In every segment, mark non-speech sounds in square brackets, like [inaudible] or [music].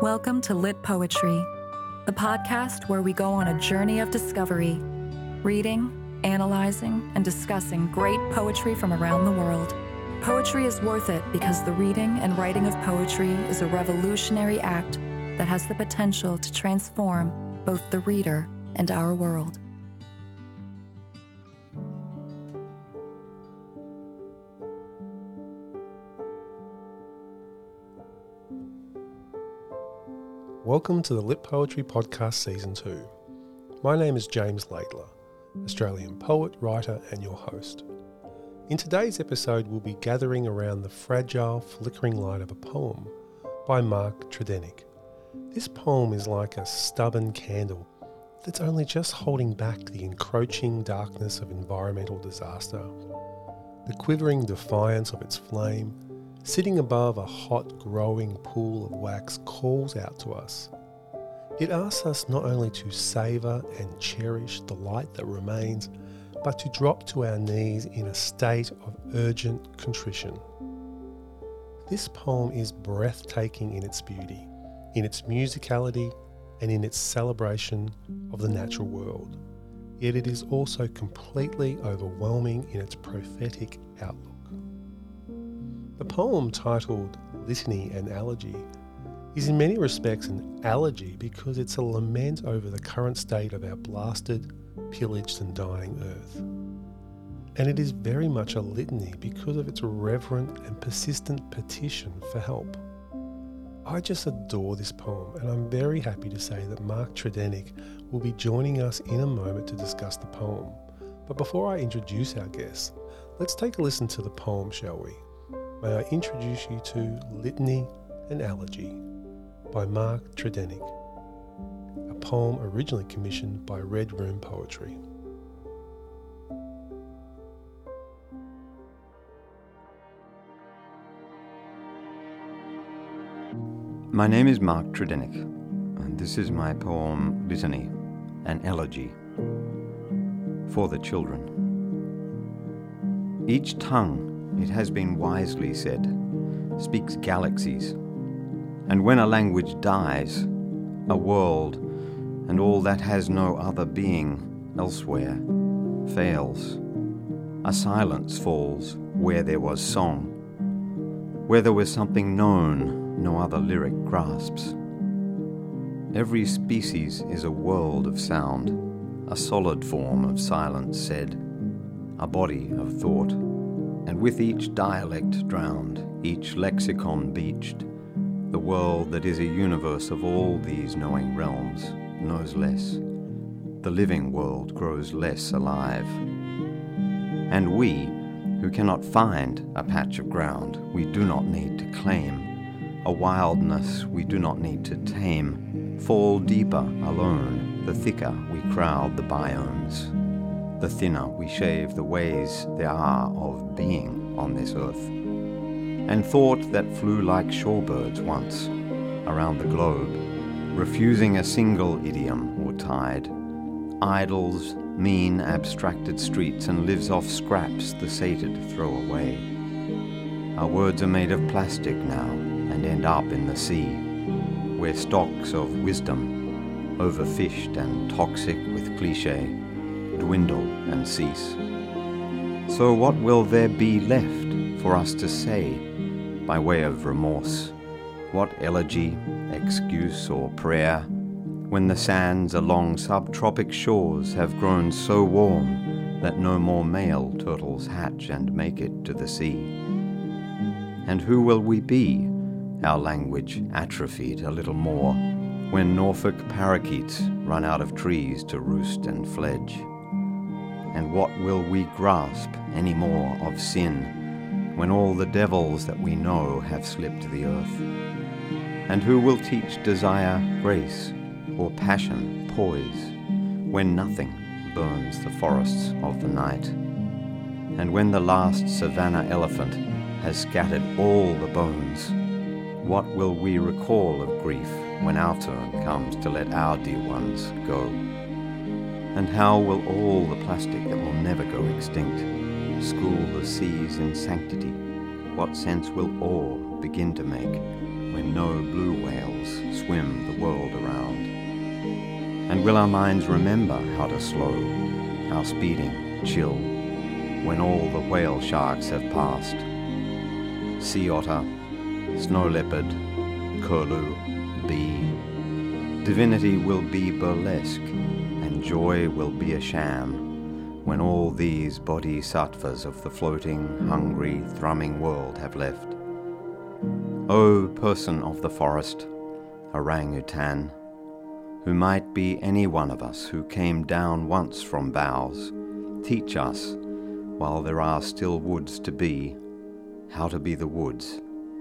Welcome to Lit Poetry, the podcast where we go on a journey of discovery, reading, analyzing, and discussing great poetry from around the world. Poetry is worth it because the reading and writing of poetry is a revolutionary act that has the potential to transform both the reader and our world. Welcome to the Lit Poetry Podcast Season 2. My name is James Laidler, Australian poet, writer, and your host. In today's episode, we'll be gathering around the fragile, flickering light of a poem by Mark Tredinnick. This poem is like a stubborn candle that's only just holding back the encroaching darkness of environmental disaster. The quivering defiance of its flame sitting above a hot, growing pool of wax, calls out to us. It asks us not only to savour and cherish the light that remains, but to drop to our knees in a state of urgent contrition. This poem is breathtaking in its beauty, in its musicality, and in its celebration of the natural world. Yet it is also completely overwhelming in its prophetic outlook. The poem titled Litany and Elegy is in many respects an elegy because it's a lament over the current state of our blasted, pillaged, and dying earth. And it is very much a litany because of its reverent and persistent petition for help. I just adore this poem, and I'm very happy to say that Mark Tredinnick will be joining us in a moment to discuss the poem. But before I introduce our guest, let's take a listen to the poem, shall we? May I introduce you to Litany and Elegy by Mark Tredinnick, a poem originally commissioned by Red Room Poetry. My name is Mark Tredinnick, and this is my poem Litany, an elegy for the children. Each tongue it has been wisely said, speaks galaxies. And when a language dies, a world, and all that has no other being elsewhere, fails. A silence falls where there was song, where there was something known no other lyric grasps. Every species is a world of sound, a solid form of silence said, a body of thought and with each dialect drowned, each lexicon beached, the world that is a universe of all these knowing realms knows less. The living world grows less alive. And we, who cannot find a patch of ground we do not need to claim, a wildness we do not need to tame, fall deeper alone the thicker we crowd the biomes the thinner we shave the ways there are of being on this earth. And thought that flew like shorebirds once around the globe, refusing a single idiom or tide, idles mean abstracted streets and lives off scraps the sated throw away. Our words are made of plastic now and end up in the sea, where stocks of wisdom, overfished and toxic with cliche, dwindle and cease. So, what will there be left for us to say by way of remorse? What elegy, excuse, or prayer when the sands along subtropic shores have grown so warm that no more male turtles hatch and make it to the sea? And who will we be, our language atrophied a little more, when Norfolk parakeets run out of trees to roost and fledge? And what will we grasp any more of sin when all the devils that we know have slipped the earth? And who will teach desire grace or passion poise when nothing burns the forests of the night? And when the last savannah elephant has scattered all the bones, what will we recall of grief when our turn comes to let our dear ones go? And how will all the plastic that will never go extinct school the seas in sanctity? What sense will awe begin to make when no blue whales swim the world around? And will our minds remember how to slow our speeding chill when all the whale sharks have passed? Sea otter, snow leopard, curlew, bee. Divinity will be burlesque, joy will be a sham when all these bodhisattvas of the floating, hungry, thrumming world have left. O person of the forest, orangutan, who might be any one of us who came down once from boughs, teach us, while there are still woods to be, how to be the woods,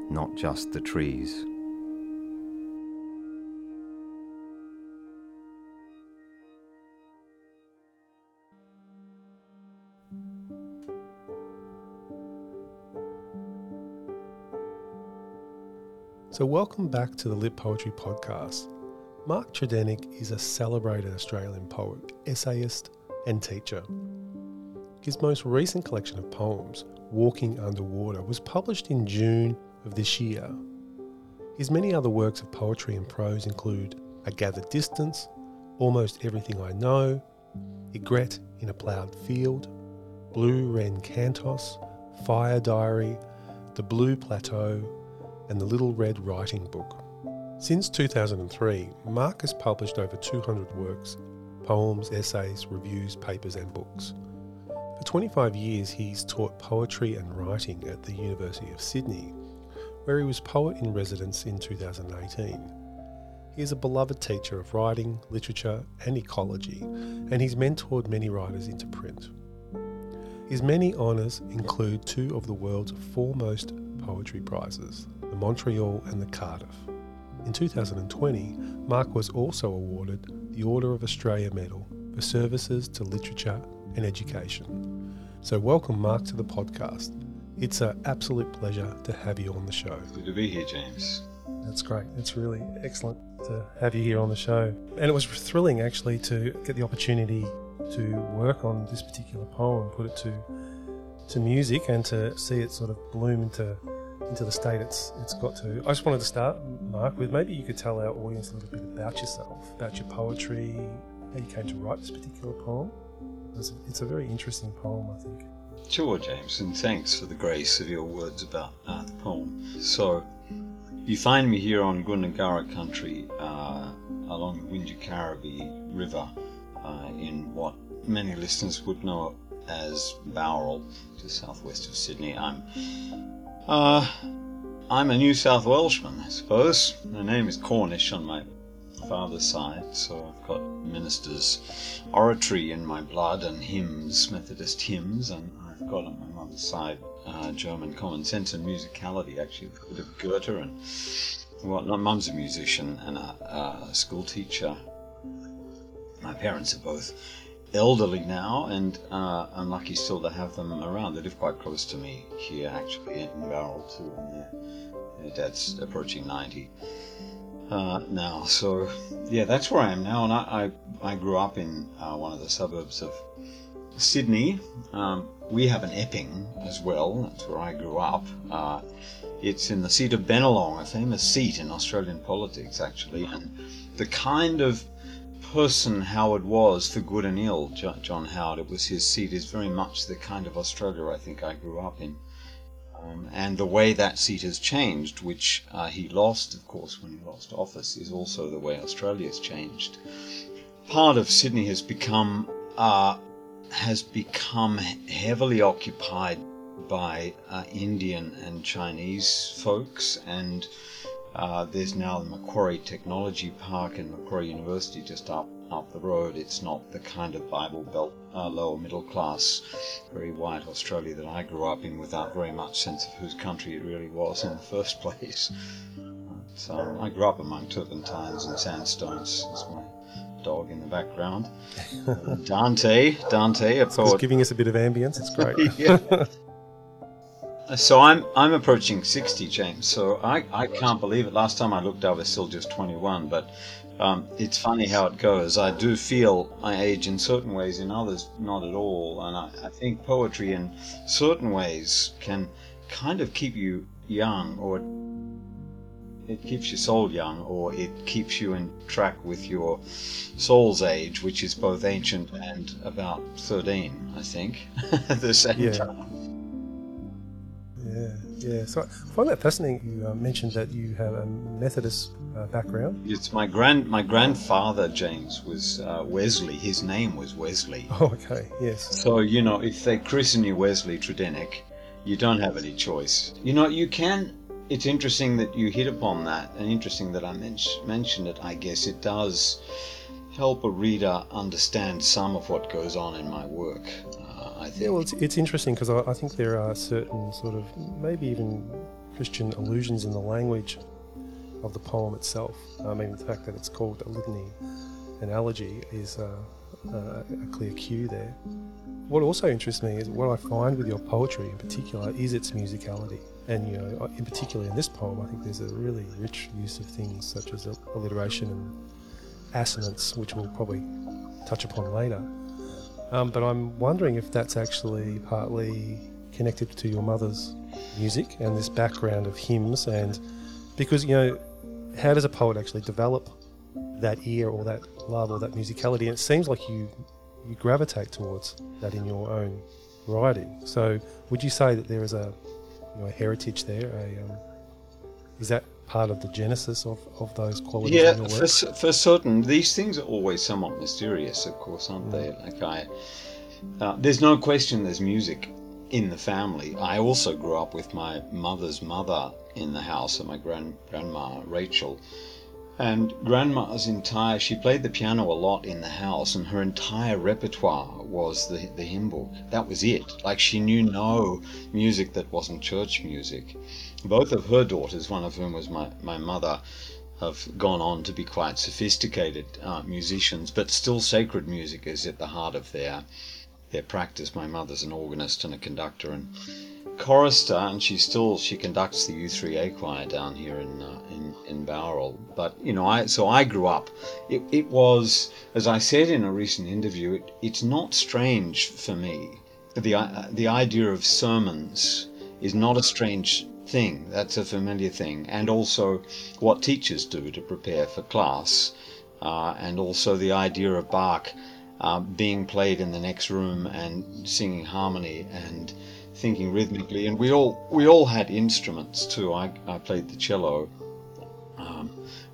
not just the trees. So, welcome back to the Lit Poetry Podcast. Mark Tredinnick is a celebrated Australian poet, essayist, and teacher. His most recent collection of poems, Walking Underwater, was published in June of this year. His many other works of poetry and prose include A Gathered Distance, Almost Everything I Know, Egret in a Ploughed Field, Blue Wren Cantos, Fire Diary, The Blue Plateau, and the Little Red Writing Book. Since 2003, Mark has published over 200 works, poems, essays, reviews, papers, and books. For 25 years, he's taught poetry and writing at the University of Sydney, where he was poet in residence in 2018. He is a beloved teacher of writing, literature, and ecology, and he's mentored many writers into print. His many honours include two of the world's foremost poetry prizes the Montreal and the Cardiff. In 2020, Mark was also awarded the Order of Australia Medal for services to literature and education. So, welcome, Mark, to the podcast. It's an absolute pleasure to have you on the show. Good to be here, James. That's great. It's really excellent to have you here on the show. And it was thrilling, actually, to get the opportunity to work on this particular poem, put it to to music, and to see it sort of bloom into into the state it's it's got to. I just wanted to start, Mark, with maybe you could tell our audience a little bit about yourself, about your poetry, how you came to write this particular poem. It's a, it's a very interesting poem, I think. Sure, James, and thanks for the grace of your words about uh, the poem. So, you find me here on Gundungurra country uh, along the Wingecarribee River uh, in what many listeners would know as Bowral, just southwest of Sydney. I'm uh, I'm a New South Welshman, I suppose. My name is Cornish on my father's side, so I've got minister's oratory in my blood and hymns, Methodist hymns, and I've got on my mother's side uh, German common sense and musicality, actually, a bit of Goethe and whatnot. Mum's a musician and a, a school teacher. My parents are both elderly now, and uh, I'm lucky still to have them around. They live quite close to me here, actually, in Bowral too, and their, dad's approaching 90 uh, now. So, yeah, that's where I am now, and I, I, I grew up in uh, one of the suburbs of Sydney. Um, we have an Epping as well, that's where I grew up. Uh, it's in the seat of Bennelong, a famous seat in Australian politics, actually, and the kind of person Howard was for good and ill, John Howard, it was his seat, is very much the kind of Australia I think I grew up in. Um, and the way that seat has changed, which uh, he lost, of course, when he lost office, is also the way Australia has changed. Part of Sydney has become uh, has become heavily occupied by uh, Indian and Chinese folks, and uh, there's now the Macquarie Technology Park and Macquarie University just up up the road. It's not the kind of Bible Belt uh, lower middle class, very white Australia that I grew up in without very much sense of whose country it really was in the [laughs] first place. So I grew up among turpentines and sandstones. That's my dog in the background. [laughs] Dante, Dante, a poet. Just giving us a bit of ambience. It's great. [laughs] yeah. So I'm I'm approaching 60, James. So I, I can't believe it. Last time I looked, I was still just 21. But um, it's funny how it goes. I do feel I age in certain ways, in others not at all. And I, I think poetry, in certain ways, can kind of keep you young, or it keeps your soul young, or it keeps you in track with your soul's age, which is both ancient and about thirteen, I think, [laughs] at the same Yeah. time. Yeah, yeah. So I find that fascinating. You uh, mentioned that you have a Methodist uh, background. It's my grand my grandfather James was uh, Wesley. His name was Wesley. [laughs] Oh, okay. Yes. So you know, if they christen you Wesley Tredinnick, you don't have any choice. You know, you can. It's interesting that you hit upon that, and interesting that I men- mentioned it. I guess it does help a reader understand some of what goes on in my work. Uh, I think. Yeah, well, it's, it's interesting because I, I think there are certain sort of maybe even Christian allusions in the language of the poem itself. I mean, the fact that it's called a litany an elegy is uh, uh, a clear cue there. What also interests me is what I find with your poetry in particular is its musicality. And, you know, in particular in this poem, I think there's a really rich use of things such as alliteration and assonance, which we'll probably touch upon later. Um, but I'm wondering if that's actually partly connected to your mother's music and this background of hymns, and because you know, how does a poet actually develop that ear or that love or that musicality? And it seems like you you gravitate towards that in your own writing. So, would you say that there is a you know a heritage there? A um, is that part of the genesis of, of those qualities Yeah, for, for certain. These things are always somewhat mysterious, of course, aren't they? Mm. Like I, uh, there's no question there's music in the family. I also grew up with my mother's mother in the house, and my grand grandma Rachel. And grandma's entire, she played the piano a lot in the house, and her entire repertoire was the, the hymn book. That was it. Like she knew no music that wasn't church music. Both of her daughters, one of whom was my, my mother, have gone on to be quite sophisticated uh, musicians, but still sacred music is at the heart of their their practice. My mother's an organist and a conductor and chorister, and she still she conducts the U3A choir down here in uh, in in Bowral. But you know, I so I grew up. It, it was, as I said in a recent interview, it, it's not strange for me. The uh, the idea of sermons is not a strange thing. That's a familiar thing, and also what teachers do to prepare for class, uh, and also the idea of Bach uh, being played in the next room and singing harmony and thinking rhythmically. And we all we all had instruments too. I, I played the cello. Um,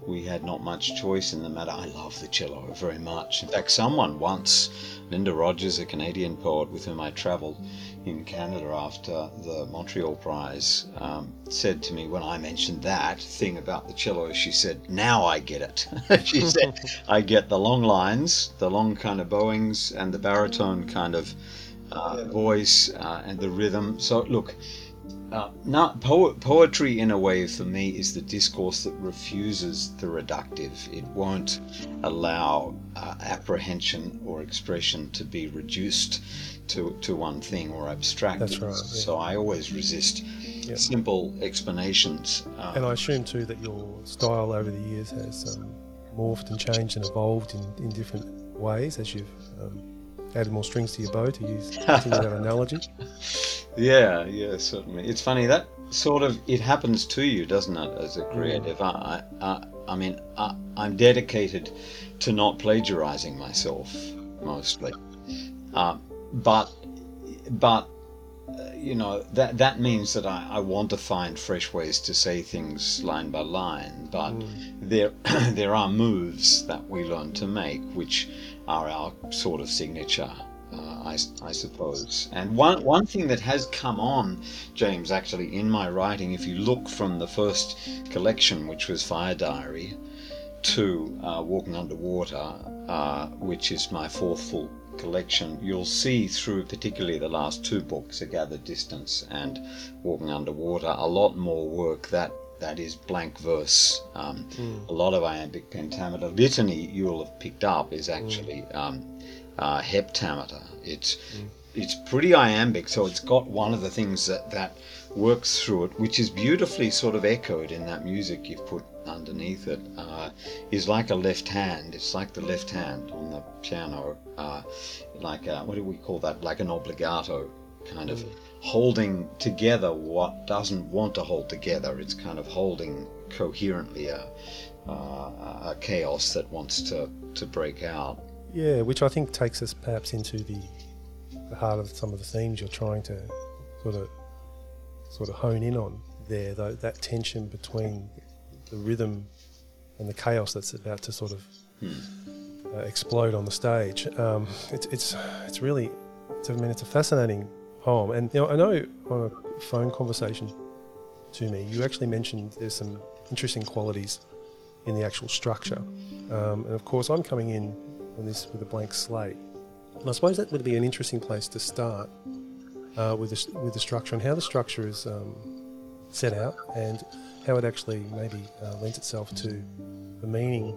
we had not much choice in the matter. I love the cello very much. In fact, someone once, Linda Rogers, a Canadian poet with whom I travelled in Canada after the Montreal Prize, um, said to me when I mentioned that thing about the cello, she said, Now I get it. [laughs] she said, [laughs] I get the long lines, the long kind of bowings, and the baritone kind of uh, voice uh, and the rhythm. So, look, uh, not po- poetry in a way for me is the discourse that refuses the reductive. It won't allow uh, apprehension or expression to be reduced to, to one thing or abstracted. That's right, yeah. So I always resist simple explanations. Uh, And I assume too that your style over the years has um, morphed and changed and evolved in, in different ways as you've um, added more strings to your bow to use that analogy. [laughs] Yeah, yeah, certainly. It's funny that sort of it happens to you, doesn't it, as a creative? I, I, I mean, I, I'm dedicated to not plagiarizing myself mostly, uh, but, but. uh, You know that that means that I, I want to find fresh ways to say things line by line, but there [clears throat] there are moves that we learn to make, which are our sort of signature uh, I, I suppose. And one one thing that has come on, James, actually in my writing, if you look from the first collection, which was Fire Diary, to uh, Walking Underwater, uh, which is my fourth full collection, you'll see through particularly the last two books, A Gathered Distance and Walking Underwater, a lot more work that that is blank verse. Um, A lot of iambic pentameter. Litany you'll have picked up is actually um, uh, heptameter. It's it's pretty iambic, so it's got one of the things that that works through it, which is beautifully sort of echoed in that music you've put underneath it. Uh, is like a left hand. It's like the left hand on the piano, uh, like a, what do we call that? Like an obligato, kind of holding together what doesn't want to hold together. It's kind of holding coherently a, uh, a chaos that wants to, to break out. Yeah, which I think takes us perhaps into the, the heart of some of the themes you're trying to sort of sort of hone in on there, though that tension between the rhythm and the chaos that's about to sort of Hmm. uh, explode on the stage. Um, it's it's it's really, it's, I mean, it's a fascinating poem, and you know, I know on a phone conversation to me, you actually mentioned there's some interesting qualities in the actual structure, um, and of course, I'm coming in on this with a blank slate. And I suppose that would be an interesting place to start uh, with the, with the structure and how the structure is um, set out and how it actually maybe uh, lends itself to the meaning,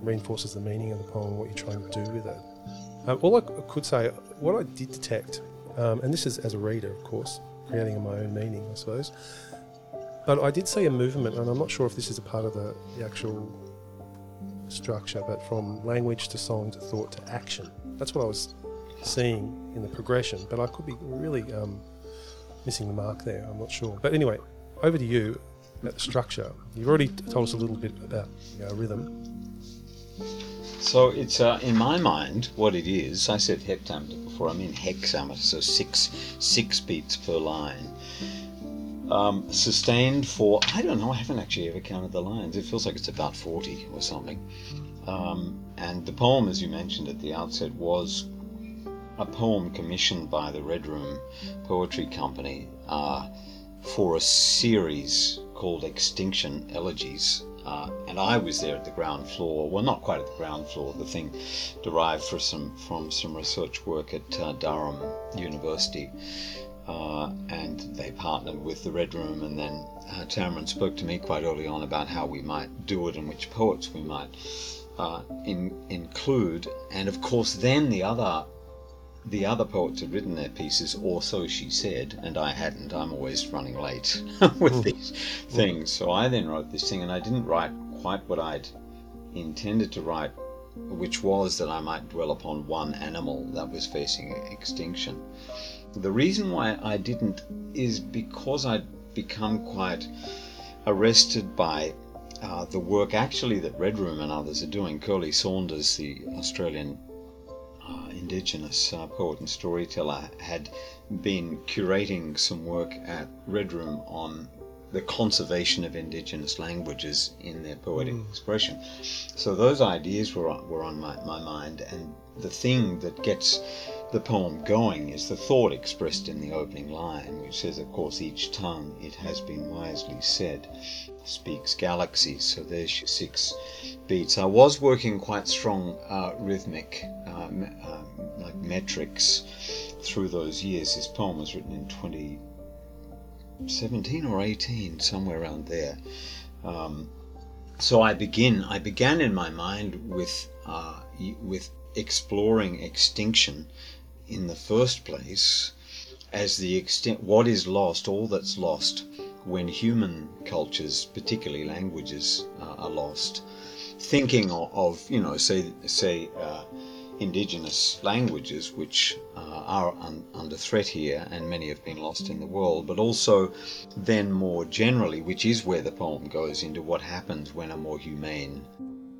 reinforces the meaning of the poem, what you're trying to do with it. Um, all I could say, what I did detect, um, and this is as a reader, of course, creating my own meaning, I suppose, but I did see a movement, and I'm not sure if this is a part of the, the actual structure, but from language to song to thought to action. That's what I was seeing in the progression, but I could be really um, missing the mark there. I'm not sure. But anyway, over to you about the structure. You've already told us a little bit about you know, rhythm. So it's uh, in my mind what it is. I said heptameter before. I mean hexameter, so six six beats per line. Um, sustained for I don't know. I haven't actually ever counted the lines. It feels like it's about forty or something. Um, and the poem, as you mentioned at the outset, was a poem commissioned by the Red Room Poetry Company uh, for a series called Extinction Elegies. Uh, and I was there at the ground floor. Well, not quite at the ground floor. The thing derived some from some research work at uh, Durham University, uh, and they partnered with the Red Room. And then uh, Tamryn spoke to me quite early on about how we might do it and which poets we might uh, in, include. And of course, then the other the other poets had written their pieces, or so she said, and I hadn't. I'm always running late [laughs] with these things. So I then wrote this thing, and I didn't write quite what I'd intended to write, which was that I might dwell upon one animal that was facing extinction. The reason why I didn't is because I'd become quite arrested by uh, the work actually that Red Room and others are doing. Kirli Saunders, the Australian uh, Indigenous uh, poet and storyteller, had been curating some work at Red Room on the conservation of Indigenous languages in their poetic expression. So those ideas were on, were on my, my mind, and the thing that gets the poem going is the thought expressed in the opening line, which says, Of course, each tongue, it has been wisely said, speaks galaxies. So there's your six beats. I was working quite strong uh, rhythmic, me- um, like metrics, through those years. This poem was written in 2017 or 18, somewhere around there. Um, so I begin. I began in my mind with uh, with exploring extinction in the first place as the extent what is lost, all that's lost when human cultures, particularly languages, uh, are lost. Thinking of, of you know, say say uh, indigenous languages, which uh, are un- under threat here, and many have been lost in the world, but also then more generally, which is where the poem goes into what happens when a more humane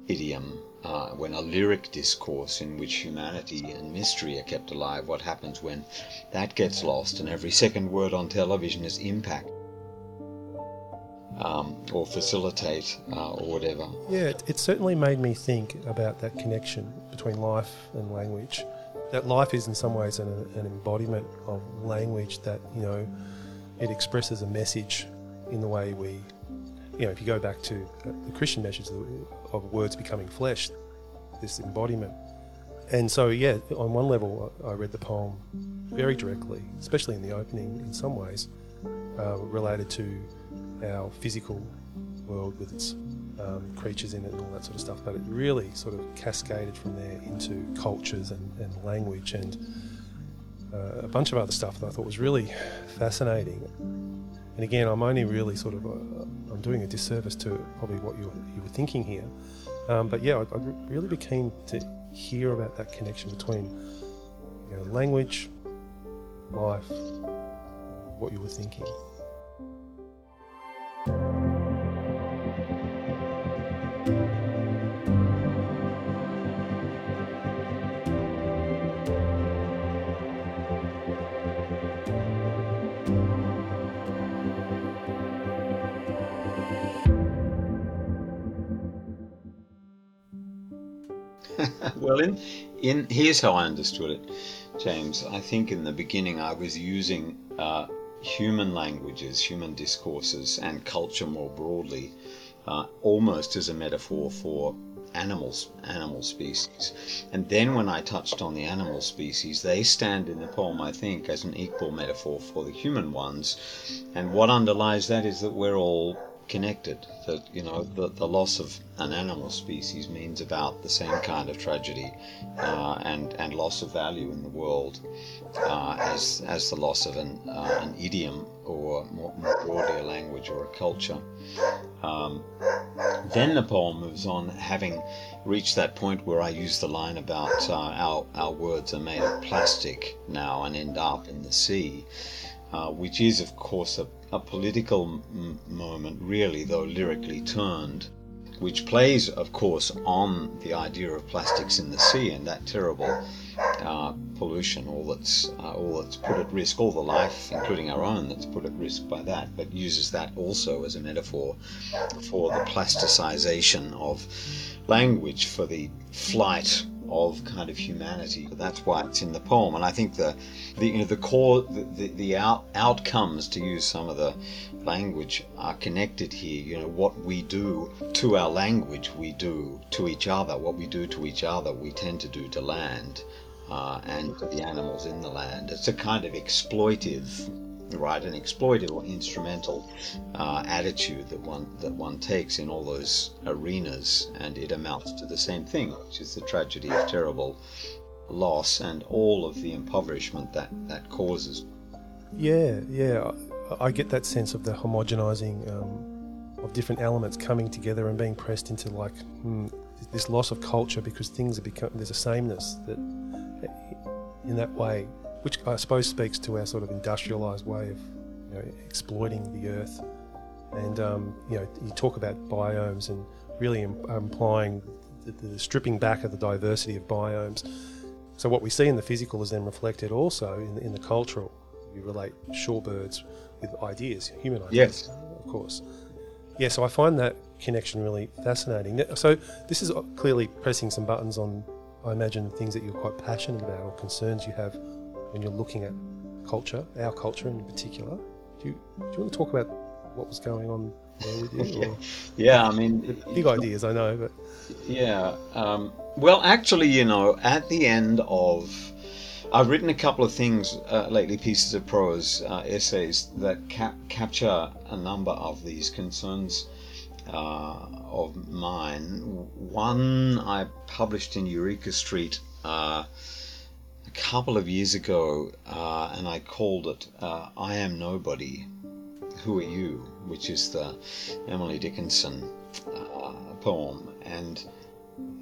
idiom, uh, when a lyric discourse in which humanity and mystery are kept alive, what happens when that gets lost and every second word on television is impact um, or facilitate uh, or whatever. Yeah, it, it certainly made me think about that connection between life and language. That life is in some ways an, an embodiment of language that, you know, it expresses a message in the way we, you know, if you go back to the Christian message of- words becoming flesh, this embodiment. And so, yeah, on one level, I read the poem very directly, especially in the opening in some ways, uh, related to our physical world with its um, creatures in it and all that sort of stuff. But it really sort of cascaded from there into cultures and, and language and uh, a bunch of other stuff that I thought was really fascinating. And again, I'm only really sort of uh, I'm doing a disservice to probably what you were, you were thinking here. Um, but yeah, I'd, I'd really be keen to hear about that connection between you know, language, life, what you were thinking well, in, in here's how I understood it, James. I think in the beginning I was using uh, human languages, human discourses, and culture more broadly, uh, almost as a metaphor for animals, animal species. And then when I touched on the animal species, they stand in the poem, I think, as an equal metaphor for the human ones. And what underlies that is that we're all connected. That you know, the, the loss of an animal species means about the same kind of tragedy uh, and and loss of value in the world uh, as as the loss of an uh, an idiom or more, more, broadly a language or a culture. Um, then the poem moves on, having reached that point where I use the line about uh, our our words are made of plastic now and end up in the sea. Uh, which is, of course, a, a political m- moment, really, though lyrically turned, which plays, of course, on the idea of plastics in the sea and that terrible uh, pollution, all that's uh, all that's put at risk, all the life, including our own, that's put at risk by that, but uses that also as a metaphor for the plasticization of language, for the flight of kind of humanity. That's why it's in the poem, and I think the, the you know the core, the the, out, outcomes to use some of the language are connected here. You know what we do to our language, we do to each other. What we do to each other, we tend to do to land. Uh, and the animals in the land. It's a kind of exploitive right? An exploitive or instrumental uh, attitude that one that one takes in all those arenas, and it amounts to the same thing, which is the tragedy of terrible loss and all of the impoverishment that that causes. Yeah, yeah, I, I get that sense of the homogenizing um, of different elements coming together and being pressed into like hmm, this loss of culture because things are become there's a sameness that in that way which I suppose speaks to our sort of industrialized way of you know, exploiting the earth. And um, you know, you talk about biomes and really implying the, the, stripping back of the diversity of biomes. So what we see in the physical is then reflected also in the, in the cultural. You relate shorebirds with ideas, human ideas, yes. of course. Yeah, so I find that connection really fascinating. So this is clearly pressing some buttons on, I imagine, things that you're quite passionate about or concerns you have when you're looking at culture, our culture in particular. Do you, do you want to talk about what was going on there with you? yeah. [laughs] yeah, I mean, big ideas, I know, but yeah. Um, well, actually, you know, at the end of I've written a couple of things uh, lately, pieces of prose, uh, essays that cap- capture a number of these concerns uh, of mine. One I published in Eureka Street uh, couple of years ago, uh, and I called it uh, I Am Nobody, Who Are You, which is the Emily Dickinson uh, poem. And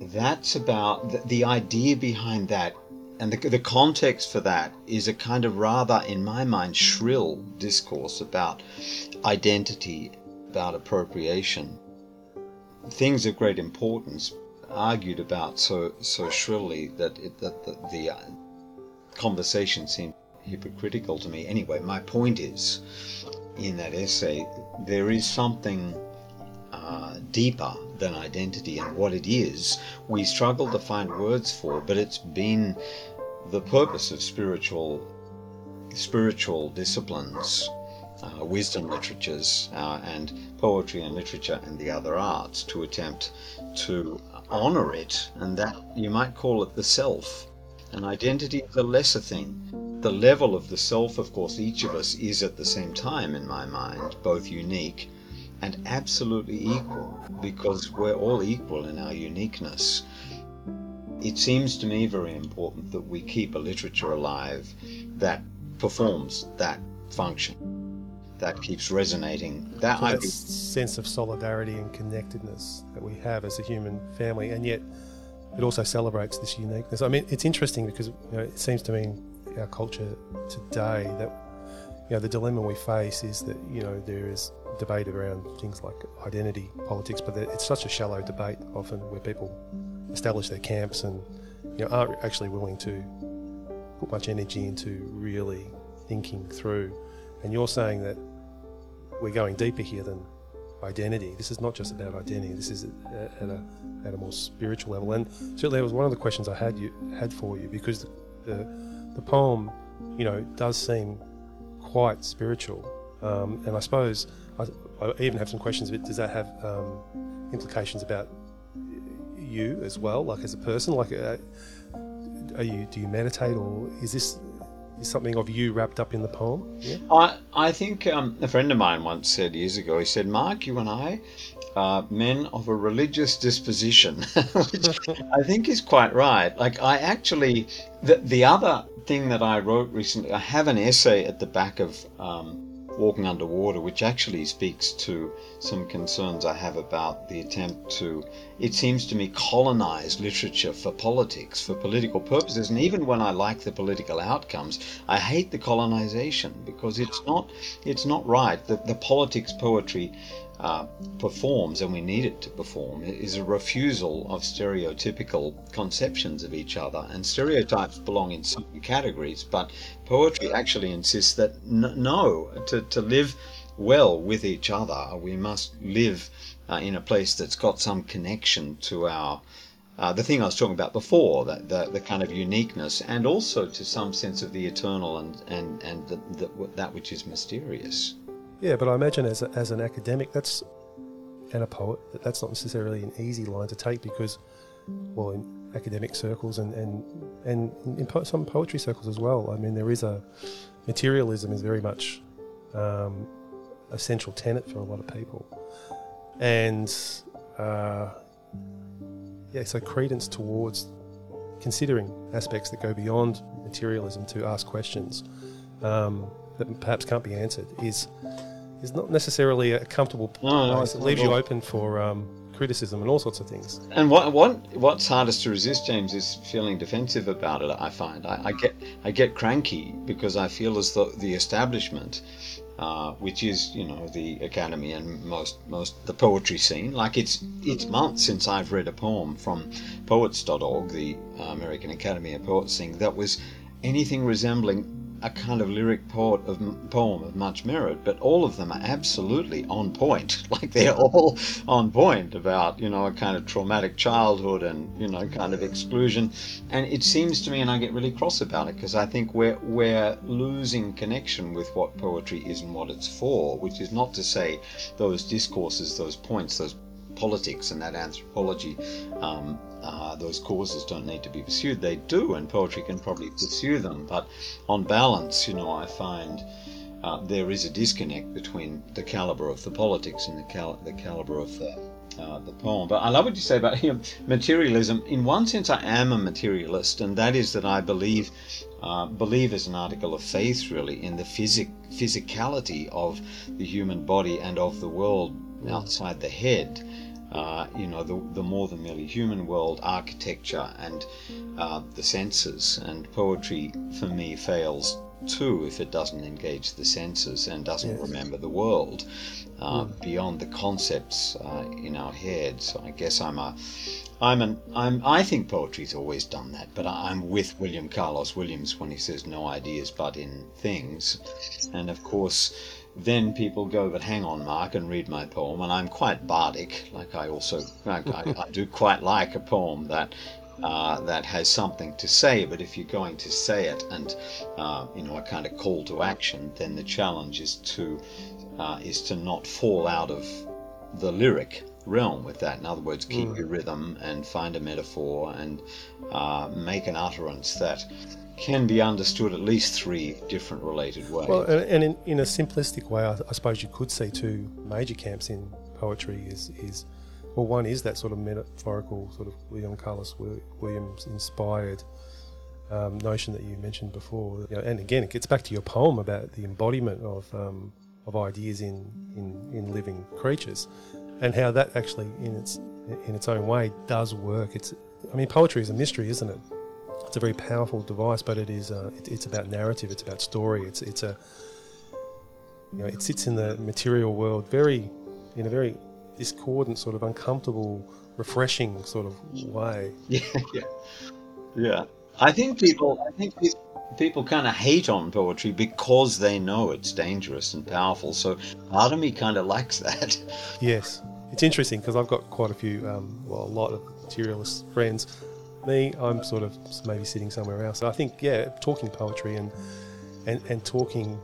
that's about the, the, idea behind that. And the, the context for that is a kind of rather, in my mind, shrill discourse about identity, about appropriation. Things of great importance, argued about so so shrilly that it, that the, the conversation seemed hypocritical to me. Anyway, my point is, in that essay, there is something uh, deeper than identity, and what it is, we struggle to find words for, but it's been the purpose of spiritual spiritual disciplines, uh, wisdom literatures, uh, and poetry and literature and the other arts to attempt to honor it, and that you might call it the self. An identity is a lesser thing. The level of the self, of course, each of us is at the same time, in my mind, both unique and absolutely equal, because we're all equal in our uniqueness. It seems to me very important that we keep a literature alive that performs that function, that keeps resonating. That, so that sense of solidarity and connectedness that we have as a human family, and yet it also celebrates this uniqueness. I mean, it's interesting because you know, it seems to me in our culture today that you know the dilemma we face is that you know there is debate around things like identity politics, but it's such a shallow debate often where people establish their camps and you know aren't actually willing to put much energy into really thinking through. And you're saying that we're going deeper here than identity. This is not just about identity. This is at a, at a more spiritual level. And certainly, that was one of the questions I had you had for you because the the poem, you know, does seem quite spiritual. Um, and I suppose I, I, even have some questions. But does that have um, implications about you as well, like as a person? Like, uh, are you do you meditate, or is this is something of you wrapped up in the poem? Yeah? I I think um, a friend of mine once said years ago. He said, "Mark, you and I." are men of a religious disposition, [laughs] which I think is quite right. Like I actually, the the other thing that I wrote recently, I have an essay at the back of um, walking underwater, which actually speaks to some concerns I have about the attempt to, it seems to me, colonize literature for politics, for political purposes. And even when I like the political outcomes, I hate the colonization because it's not, it's not right. The, the politics poetry uh, performs, and we need it to perform, is a refusal of stereotypical conceptions of each other. And stereotypes belong in certain categories, but poetry actually insists that n- no, to, to live well with each other, we must live uh, in a place that's got some connection to our. Uh, the thing I was talking about before, that the, the kind of uniqueness, and also to some sense of the eternal and and and the, the, that which is mysterious. Yeah, but I imagine as, a, as an academic, that's and a poet, that that's not necessarily an easy line to take because, well, in academic circles and and and in po- some poetry circles as well. I mean, there is a materialism is very much um, a central tenet for a lot of people, and uh, yeah, so credence towards considering aspects that go beyond materialism to ask questions. Um, that perhaps can't be answered is is not necessarily a comfortable no, place. it leaves you open for um, criticism and all sorts of things. And what what what's hardest to resist, James, is feeling defensive about it. I find I, I get I get cranky because I feel as though the establishment. Uh, which is, you know, the academy and most most the poetry scene. Like it's it's months since I've read a poem from Poets.org, the American Academy of Poets thing, that was anything resembling a kind of lyric poet of poem of much merit, but all of them are absolutely on point. [laughs] Like they're all on point about you know a kind of traumatic childhood and you know kind of exclusion. And it seems to me, and I get really cross about it because I think we're we're losing connection with what poetry is and what it's for. Which is not to say those discourses, those points, those politics and that anthropology um, uh, those causes don't need to be pursued. They do, and poetry can probably pursue them. But on balance, you know, I find uh, there is a disconnect between the caliber of the politics and the, cal- the caliber of the, uh, the poem. But I love what you say about [laughs] you know, materialism. In one sense, I am a materialist, and that is that I believe. Uh, believe as an article of faith, really, in the physic- physicality of the human body and of the world outside the head uh, you know, the, the more than merely human world, architecture, and uh, the senses. And poetry, for me, fails too if it doesn't engage the senses and doesn't yes. remember the world uh, mm. beyond the concepts uh, in our heads. I guess I'm a I'm an I'm I think poetry's always done that, but I'm with William Carlos Williams when he says no ideas but in things, and of course then people go, but hang on, Mark, and read my poem. And I'm quite bardic. Like I also, I, I, do quite like a poem that uh, that has something to say. But if you're going to say it and uh, you know a kind of call to action, then the challenge is to uh, is to not fall out of the lyric realm with that. In other words, keep mm. your rhythm and find a metaphor and uh, make an utterance that can be understood at least three different related ways. Well, and in, in a simplistic way, I, I, suppose you could see two major camps in poetry is, is well, one is that sort of metaphorical, sort of William Carlos Williams inspired um, notion that you mentioned before. You know, and again, it gets back to your poem about the embodiment of, um, of ideas in, in, in living creatures and how that actually, in its, in its own way, does work. It's, I mean, poetry is a mystery, isn't it? It's a very powerful device, but it is uh, it, it's about narrative, it's about story, it's it's a you know it sits in the material world very in a very discordant, sort of uncomfortable, refreshing sort of way. [laughs] Yeah, yeah, yeah. I think people, I think people, people kind of hate on poetry because they know it's dangerous and powerful. So part of me kind of likes that. Yes, it's interesting because I've got quite a few, um, well, a lot of materialist friends. Me, I'm sort of maybe sitting somewhere else. I think, yeah, talking poetry and and, and talking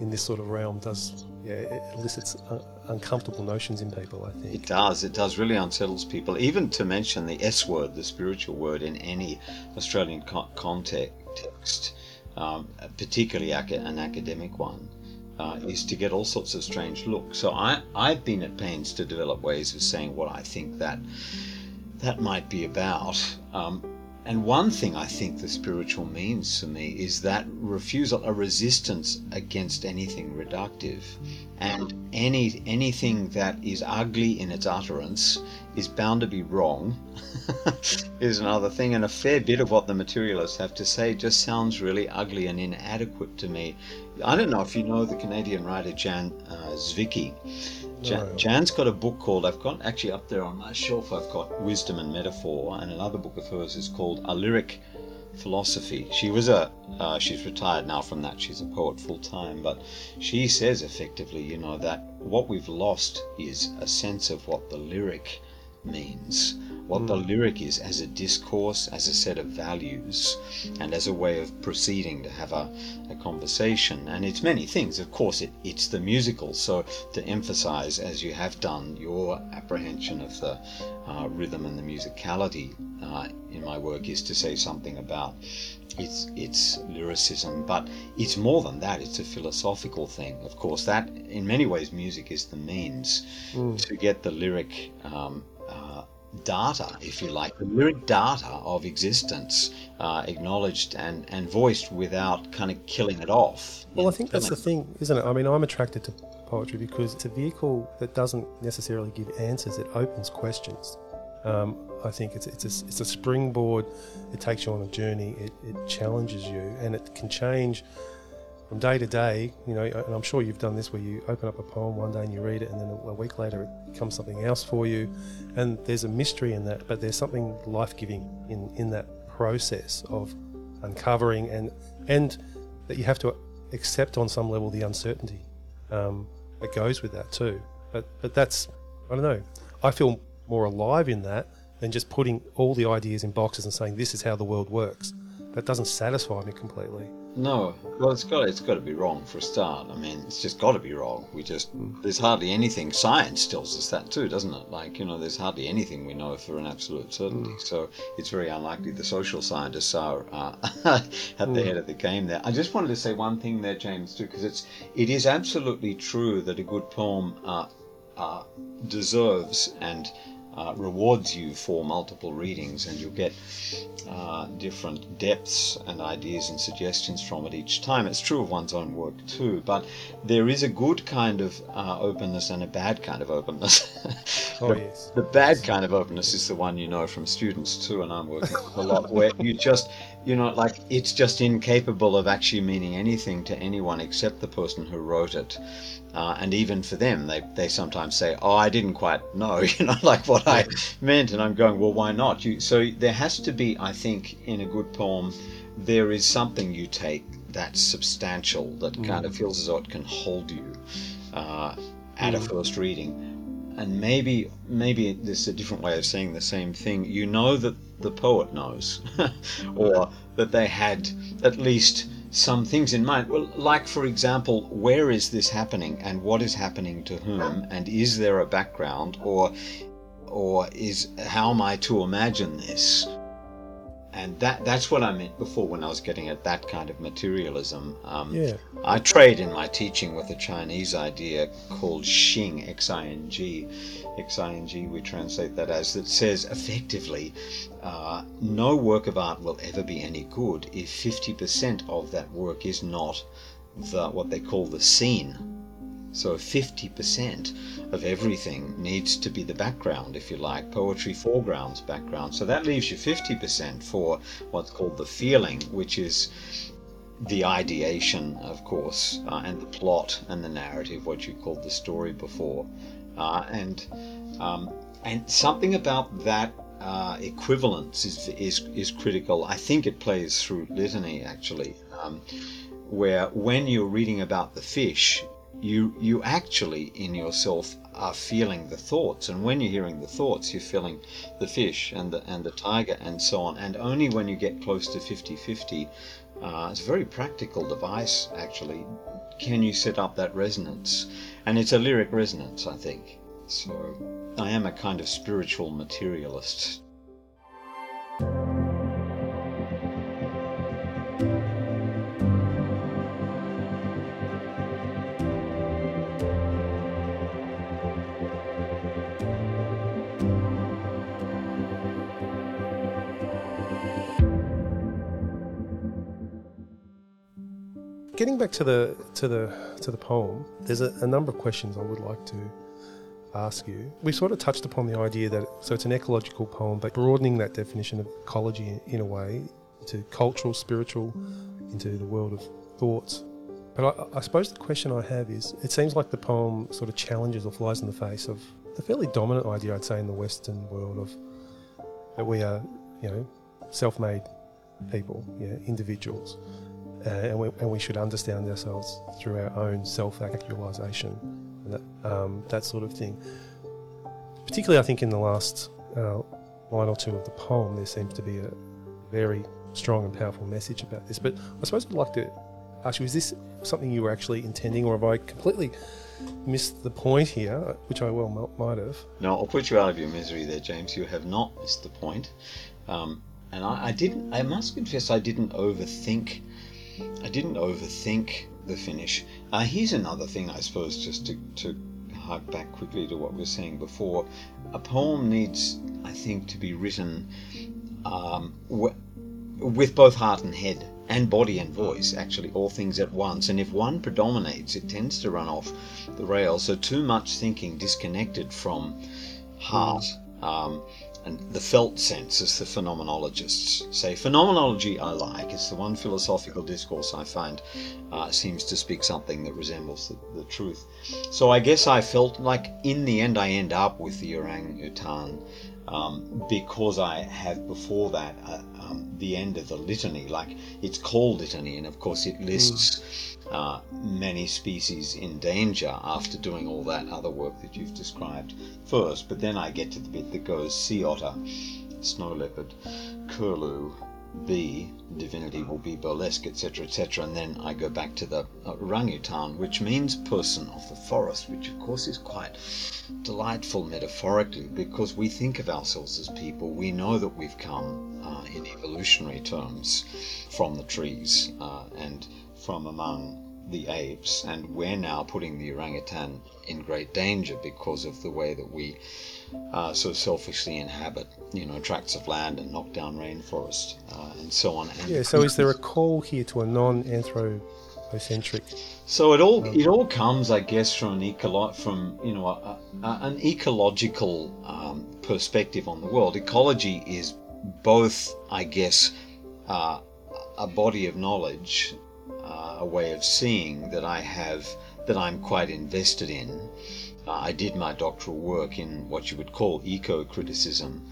in this sort of realm does, yeah, it elicits uh, uncomfortable notions in people. I think it does. It does really unsettles people. Even to mention the S word, the spiritual word, in any Australian co- context, um, particularly an academic one. Uh, is to get all sorts of strange looks. So I, I've been at pains to develop ways of saying what I think that that might be about. Um, and one thing I think the spiritual means for me is that refusal, a resistance against anything reductive. And any anything that is ugly in its utterance is bound to be wrong, [laughs] is another thing. And a fair bit of what the materialists have to say just sounds really ugly and inadequate to me. I don't know if you know the Canadian writer Jan uh, Zwicky. Jan, Jan's got a book called, I've got actually up there on my shelf, I've got Wisdom and Metaphor, and another book of hers is called A Lyric Philosophy. She was a, uh, she's retired now from that, she's a poet full time, but she says effectively, you know, that what we've lost is a sense of what the lyric means what the lyric is as a discourse, as a set of values, and as a way of proceeding to have a, a conversation. And it's many things. Of course, it, it's the musical. So to emphasize, as you have done, your apprehension of the uh, rhythm and the musicality uh, in my work is to say something about its its lyricism, but it's more than that. It's a philosophical thing. Of course, that in many ways, music is the means mm. to get the lyric um, data, if you like, the lyric data of existence uh, acknowledged and, and voiced without kind of killing it off. Well, I think that's the thing, isn't it? I mean, I'm attracted to poetry because it's a vehicle that doesn't necessarily give answers, it opens questions. Um, I think it's, it's, a, it's a springboard, it takes you on a journey, it, it challenges you, and it can change from day to day, you know, and I'm sure you've done this where you open up a poem one day and you read it, and then a week later it becomes something else for you, and there's a mystery in that, but there's something life giving in in that process of uncovering and and that you have to accept on some level the uncertainty um, that goes with that too. But but that's I don't know. I feel more alive in that than just putting all the ideas in boxes and saying this is how the world works. That doesn't satisfy me completely. No, well, it's got it's got to be wrong for a start. I mean, it's just got to be wrong. We just there's hardly anything. Science tells us that too, doesn't it? Like you know, there's hardly anything we know for an absolute certainty. Mm. So it's very unlikely the social scientists are uh, [laughs] at the mm. head of the game there. I just wanted to say one thing there, James, too, because it's it is absolutely true that a good poem uh, uh, deserves and uh, rewards you for multiple readings, and you'll get uh, different depths and ideas and suggestions from it each time. It's true of one's own work too, but there is a good kind of uh, openness and a bad kind of openness. [laughs] oh, yes. The bad kind of openness is the one you know from students too, and I'm working a lot where you just you know, like it's just incapable of actually meaning anything to anyone except the person who wrote it. Uh, and even for them, they, they sometimes say, "Oh, I didn't quite know," [laughs] you know, like what I meant. And I'm going, "Well, why not?" You, so there has to be, I think, in a good poem, there is something you take that's substantial that mm. kind of feels as though it can hold you uh, at mm. a first reading. And maybe, maybe this is a different way of saying the same thing. You know that the poet knows, [laughs] or that they had at least some things in mind. Well, like, for example, where is this happening and what is happening to whom, and is there a background, or, or is how am I to imagine this? And that, that's what I meant before when I was getting at that kind of materialism. Um, yeah. I trade in my teaching with a Chinese idea called Xing, X I N G. X I N G, we translate that as, that says effectively uh, no work of art will ever be any good if 50% of that work is not the what they call the scene. So 50% of everything needs to be the background, if you like, poetry foregrounds background. So that leaves you 50% for what's called the feeling, which is the ideation, of course, uh, and the plot and the narrative, what you called the story before. Uh, and um, and something about that uh, equivalence is, is is critical. I think it plays through litany actually. um, where when you're reading about the fish, you you actually in yourself are feeling the thoughts, and when you're hearing the thoughts, you're feeling the fish and the and the tiger and so on. And only when you get close to 50-50, uh, it's a very practical device actually. Can you set up that resonance? And it's a lyric resonance, I think. So I am a kind of spiritual materialist. Getting back to the to the to the poem, there's a, a number of questions I would like to ask you. We sort of touched upon the idea that so it's an ecological poem, but broadening that definition of ecology in, a way to cultural, spiritual, into the world of thoughts. But I, I suppose the question I have is, it seems like the poem sort of challenges or flies in the face of the fairly dominant idea, I'd say, in the Western world of that we are, you know, self-made people, yeah, individuals uh, and, we, and we should understand ourselves through our own self-actualization that, um, that sort of thing. Particularly, I think in the last uh, line or two of the poem, there seems to be a very strong and powerful message about this. But I suppose I'd like to ask you: Is this something you were actually intending, or have I completely missed the point here, which I well might have? No, I'll put you out of your misery there, James. You have not missed the point. Um, and I, I, didn't. I must confess, I didn't overthink I didn't overthink the finish. Uh, here's another thing, I suppose, just to, to hark back quickly to what we were saying before. A poem needs, I think, to be written um, w- with both heart and head, and body and voice, actually, all things at once. And if one predominates, it tends to run off the rails. So, too much thinking disconnected from heart. Um, and the felt sense, as the phenomenologists say. Phenomenology I like. It's the one philosophical discourse I find uh, seems to speak something that resembles the, the, truth. So I guess I felt like in the end I end up with the orangutan um, because I have before that uh, um, the end of the litany. Like it's called litany, and of course it lists. Mm. Uh, many species in danger after doing all that other work that you've described first. But then I get to the bit that goes sea otter, snow leopard, curlew, bee, divinity will be burlesque, etc., etc. And then I go back to the orangutan, which means person of the forest, which of course is quite delightful metaphorically because we think of ourselves as people. We know that we've come uh, in evolutionary terms from the trees uh, and from among the apes, and we're now putting the orangutan in great danger because of the way that we uh, so selfishly inhabit, you know, tracts of land and knock down rainforest uh, and so on. And yeah. So, is there a [laughs] call here to a non-anthropocentric? So it all it all comes, I guess, from an ecolo- from you know a, a, an ecological um, perspective on the world. Ecology is both, I guess, uh, a body of knowledge, uh, a way of seeing that I have that I'm quite invested in I did my doctoral work in what you would call eco criticism.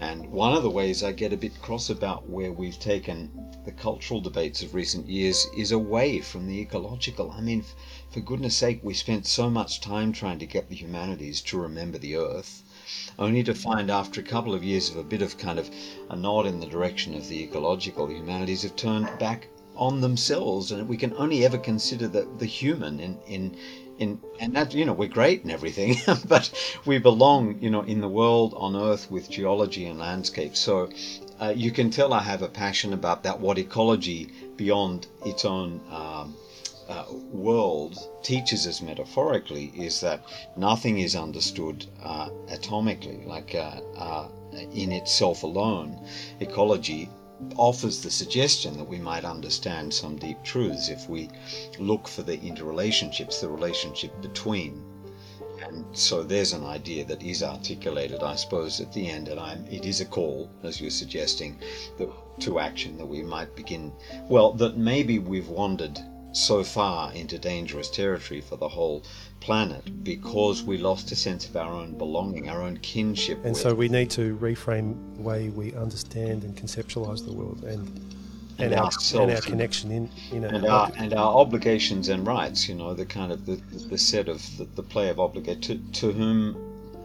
And one of the ways I get a bit cross about where we've taken the cultural debates of recent years is away from the ecological. I mean, for goodness sake, we spent so much time trying to get the humanities to remember the earth, only to find after a couple of years of a bit of kind of a nod in the direction of the ecological, the humanities have turned back on themselves, and we can only ever consider the, the human in, in in and that you know we're great and everything [laughs] but we belong you know in the world on earth with geology and landscape. So uh, you can tell i have a passion about that what ecology beyond its own um, uh, world teaches us metaphorically is that nothing is understood uh, atomically like uh, uh, in itself alone. Ecology offers the suggestion that we might understand some deep truths if we look for the interrelationships, the relationship between. And so there's an idea that is articulated, I suppose, at the end, and I'm, it is a call, as you're suggesting, that, to action that we might begin. Well, that maybe we've wandered so far into dangerous territory for the whole planet because we lost a sense of our own belonging, our own kinship. And with. so we need to reframe the way we understand and conceptualize the world and and, our, and our connection in, know, and our and our obligations and rights. You know, the kind of the, the set of the, the play of obligate to, to whom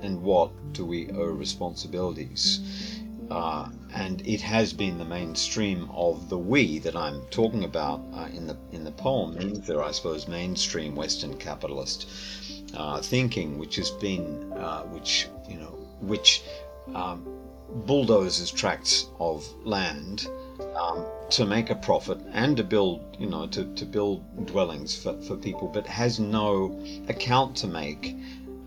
and what do we owe responsibilities. Uh, and it has been the mainstream of the we that I'm talking about uh, in the in the poem. Either, I suppose, mainstream Western capitalist uh, thinking, which has been, uh, which you know, which um, bulldozes tracts of land um, to make a profit and to build, you know, to, to build dwellings for, for people, but has no account to make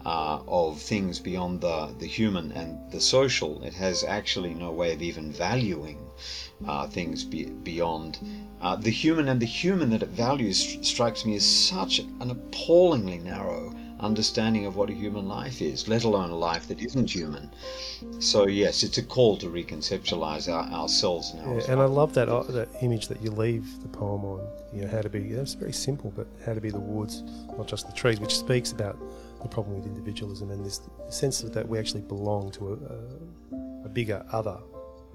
uh, of things beyond the, the human and the social. It has actually no way of even valuing uh, things be, beyond uh, the human, and the human that it values strikes me as such an appallingly narrow understanding of what a human life is, let alone a life that isn't human. So yes, it's a call to reconceptualize our, ourselves now. Yeah, and I love that uh, that image that you leave the poem on. You know how to be. It's very simple, but how to be the woods, not just the trees, which speaks about the problem with individualism and this sense that we actually belong to a, a bigger other,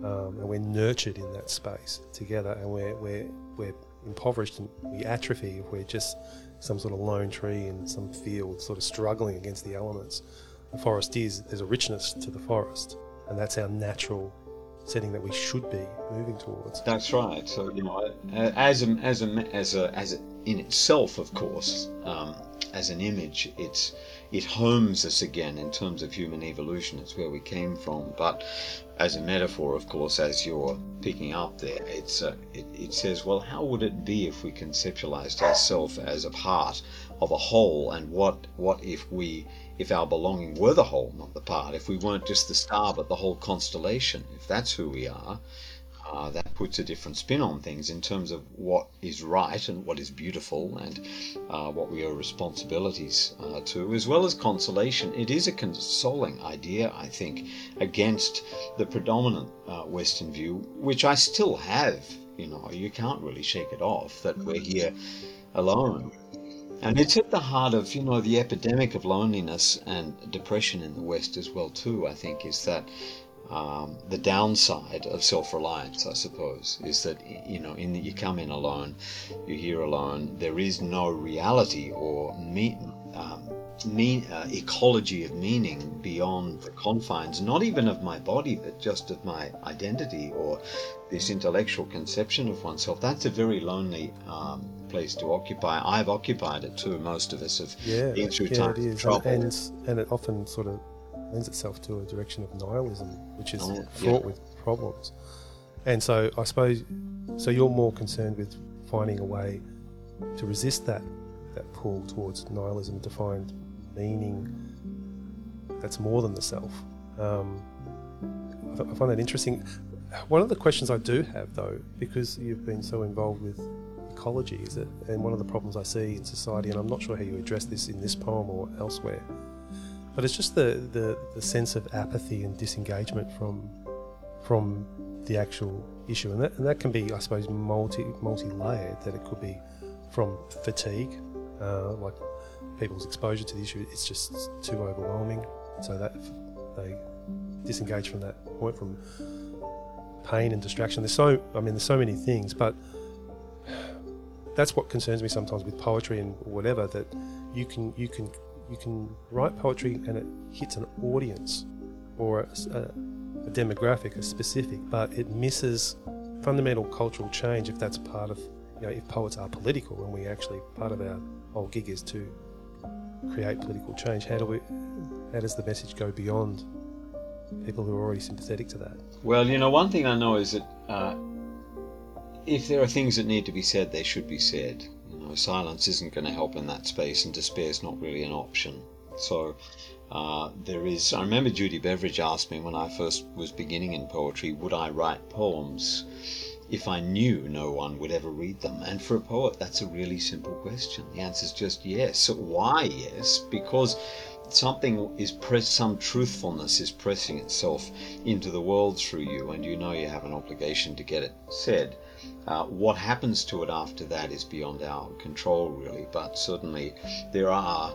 um, and we're nurtured in that space together, and we're we're we're impoverished and we atrophy if we're just some sort of lone tree in some field, sort of struggling against the elements. The forest is, there's a richness to the forest, and that's our natural setting that we should be moving towards. That's right. So you know, as a, as a, as a, as a, in itself, of course, um, as an image, it's it homes us again in terms of human evolution. It's where we came from. But as a metaphor, of course, as you're picking up there, it's uh, it, it says, well, how would it be if we conceptualized ourselves as a part of a whole? And what what if we if our belonging were the whole, not the part? If we weren't just the star, but the whole constellation? If that's who we are, uh, that puts a different spin on things in terms of what is right and what is beautiful and uh, what we owe responsibilities uh, to, as well as consolation. It is a consoling idea, I think, against the predominant uh, Western view, which I still have. You know, you can't really shake it off that we're here alone. And it's at the heart of, you know, the epidemic of loneliness and depression in the West as well, too, I think, is that um, the downside of self-reliance, I suppose, is that you know, in that you come in alone, you're here alone. There is no reality or mean, um, uh, ecology of meaning beyond the confines, not even of my body, but just of my identity or this intellectual conception of oneself. That's a very lonely um, place to occupy. I've occupied it too. Most of us have yeah, been through yeah, times it is. of trouble. And, and, and it often sort of lends itself to a direction of nihilism, which is Oh, fraught yeah. with problems. And so I suppose, so you're more concerned with finding a way to resist that that pull towards nihilism, to find meaning that's more than the self. Um, I, I find that interesting. One of the questions I do have, though, because you've been so involved with ecology, is that, and one of the problems I see in society, and I'm not sure how you address this in this poem or elsewhere, but it's just the, the, the sense of apathy and disengagement from from the actual issue, and that, and that can be, I suppose, multi multi layered. That it could be from fatigue, uh, like people's exposure to the issue, it's just too overwhelming, so that they disengage from that point, from pain and distraction. There's so, I mean, there's so many things, but [sighs] that's what concerns me sometimes with poetry and whatever that you can you can you can write poetry and it hits an audience or a, a, demographic, a specific, but it misses fundamental cultural change if that's part of you know if poets are political and we actually part of our whole gig is to create political change. How do we? How does the message go beyond people who are already sympathetic to that? Well, you know, one thing I know is that uh, if there are things that need to be said, they should be said. Know, silence isn't going to help in that space, and despair is not really an option. So uh, there is. I remember Judy Beveridge asked me when I first was beginning in poetry, would I write poems if I knew no one would ever read them? And for a poet, that's a really simple question. The answer is just yes. Why yes? Because something is press some truthfulness is pressing itself into the world through you and you know you have an obligation to get it said uh, what happens to it after that is beyond our control really but certainly there are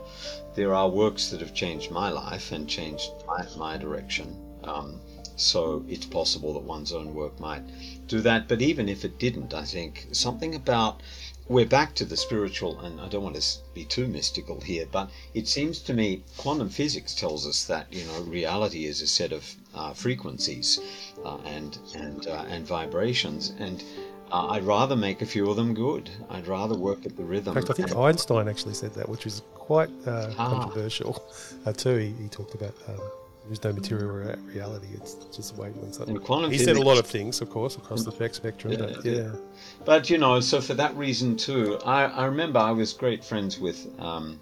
there are works that have changed my life and changed my, my direction um, so it's possible that one's own work might do that. But even if it didn't, I think something about we're back to the spiritual, and I don't want to be too mystical here, but it seems to me quantum physics tells us that you know reality is a set of uh, frequencies uh, and and uh, and vibrations, and uh, I'd rather make a few of them good. I'd rather work at the rhythm. In fact, I think Einstein actually said that, which was quite uh, ah. controversial uh, too. He, he, talked about um, there's no material reality; it's just waiting on something. he said a lot of things, of course, across the spectrum. Yeah, but yeah. But you know, so for that reason too, I, I remember I was great friends with. Um,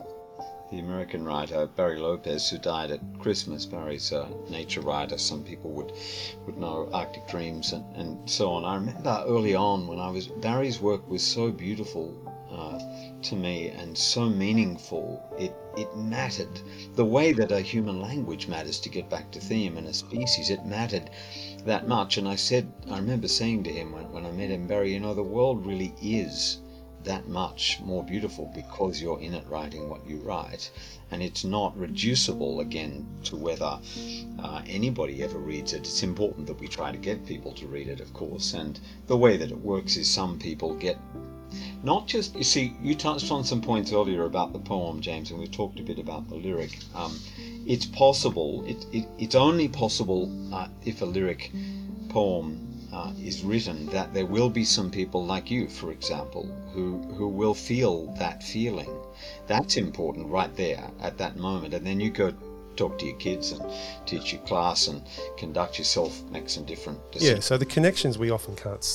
the American writer Barry Lopez, who died at Christmas. Barry's a nature writer. Some people would would know Arctic Dreams and, and so on. I remember early on when I was Barry's work was so beautiful uh, to me and so meaningful. It it mattered the way that a human language matters to get back to theme and a species. It mattered that much. And I said, I remember saying to him when, when I met him, Barry, you know, the world really is that much more beautiful because you're in it writing what you write. And it's not reducible again to whether uh, anybody ever reads it. It's important that we try to get people to read it, of course. And the way that it works is some people get not just, you see, you touched on some points earlier about the poem, James, and we talked a bit about the lyric. Um, it's possible, it, it, it's only possible uh, if a lyric poem uh, is written that there will be some people like you, for example, who, who will feel that feeling. That's important right there at that moment. And then you go talk to your kids and teach your class and conduct yourself, make some different decisions. Yeah, so the connections we often can't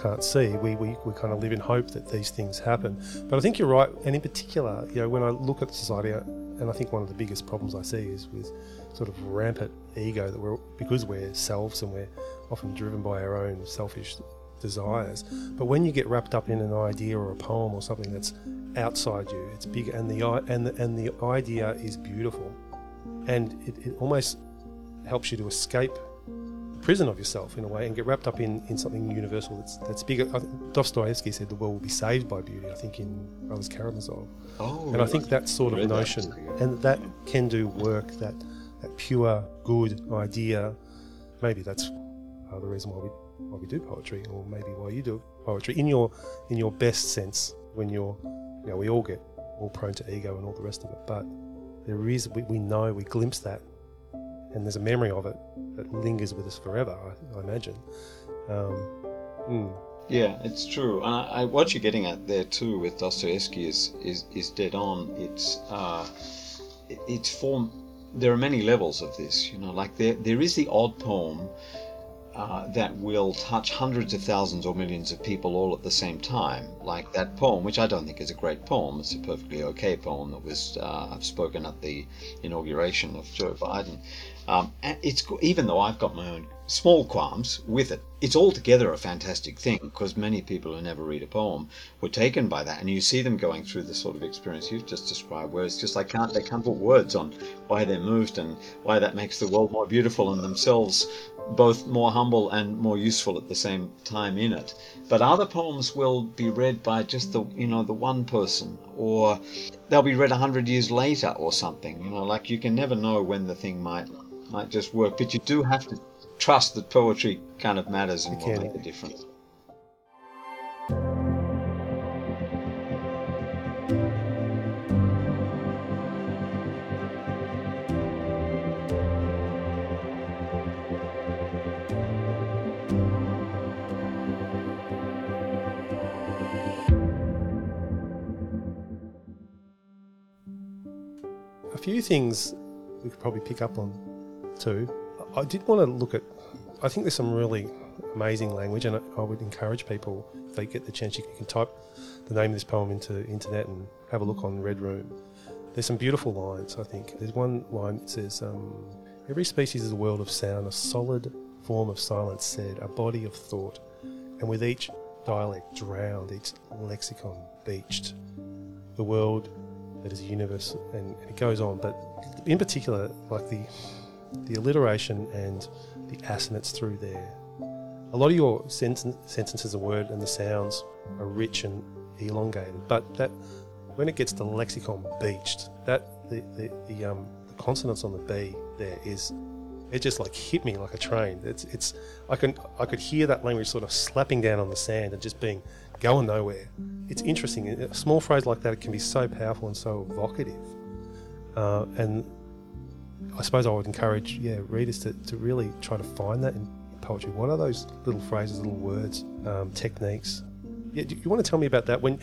can't see. We, we, we kind of live in hope that these things happen. But I think you're right, and in particular, you know, when I look at society, and I think one of the biggest problems I see is with sort of rampant ego that we're because we're selves and we're often driven by our own selfish desires. But when you get wrapped up in an idea or a poem or something that's outside you, it's big, and the and the, and the idea is beautiful, and it, it almost helps you to escape the prison of yourself in a way and get wrapped up in, in something universal that's that's bigger. Dostoevsky said the world will be saved by beauty. I think in Brothers Karamazov, oh, and I think that sort of notion that. and that can do work that that pure good idea. Maybe that's uh, the reason why we why we do poetry, or maybe why you do poetry in your in your best sense. When you're, you know, we all get all prone to ego and all the rest of it, but there is we, we know we glimpse that, and there's a memory of it that lingers with us forever. I, I imagine. Um, mm. Yeah, it's true. And I, I, what you're getting at there too with Dostoevsky is is, is dead on. It's uh, it, it's form. There are many levels of this. You know, like there there is the odd poem uh, that will touch hundreds of thousands or millions of people all at the same time, like that poem, which I don't think is a great poem. It's a perfectly okay poem that was uh, spoken at the inauguration of Joe Biden. Um, and it's even though I've got my own small qualms with it, it's altogether a fantastic thing because many people who never read a poem were taken by that, and you see them going through the sort of experience you've just described, where it's just like can't they can't put words on why they're moved and why that makes the world more beautiful and themselves both more humble and more useful at the same time in it. But other poems will be read by just the you know the one person, or they'll be read a hundred years later or something. You know, like you can never know when the thing might might just work. But you do have to trust that poetry kind of matters and will make a difference. Things we could probably pick up on too. I did want to look at, I think there's some really amazing language, and I, would encourage people, if they get the chance, you can type the name of this poem into internet and have a look on Red Room. There's some beautiful lines, I think. There's one line that says, um, Every species is a world of sound, a solid form of silence said, a body of thought, and with each dialect drowned, each lexicon beached. The world that is a universe, and, it goes on. But in particular, like the the alliteration and the assonance through there. A lot of your sentence, sentences and word and the sounds are rich and elongated, but that when it gets to lexicon beached, that the the, the um the consonants on the B there is it just like hit me like a train. It's it's I can I could hear that language sort of slapping down on the sand and just being going nowhere. It's interesting. A small phrase like that can be so powerful and so evocative. Uh, and I suppose I would encourage yeah readers to, to really try to find that in poetry. What are those little phrases, little words, um, techniques? Yeah, do you want to tell me about that? When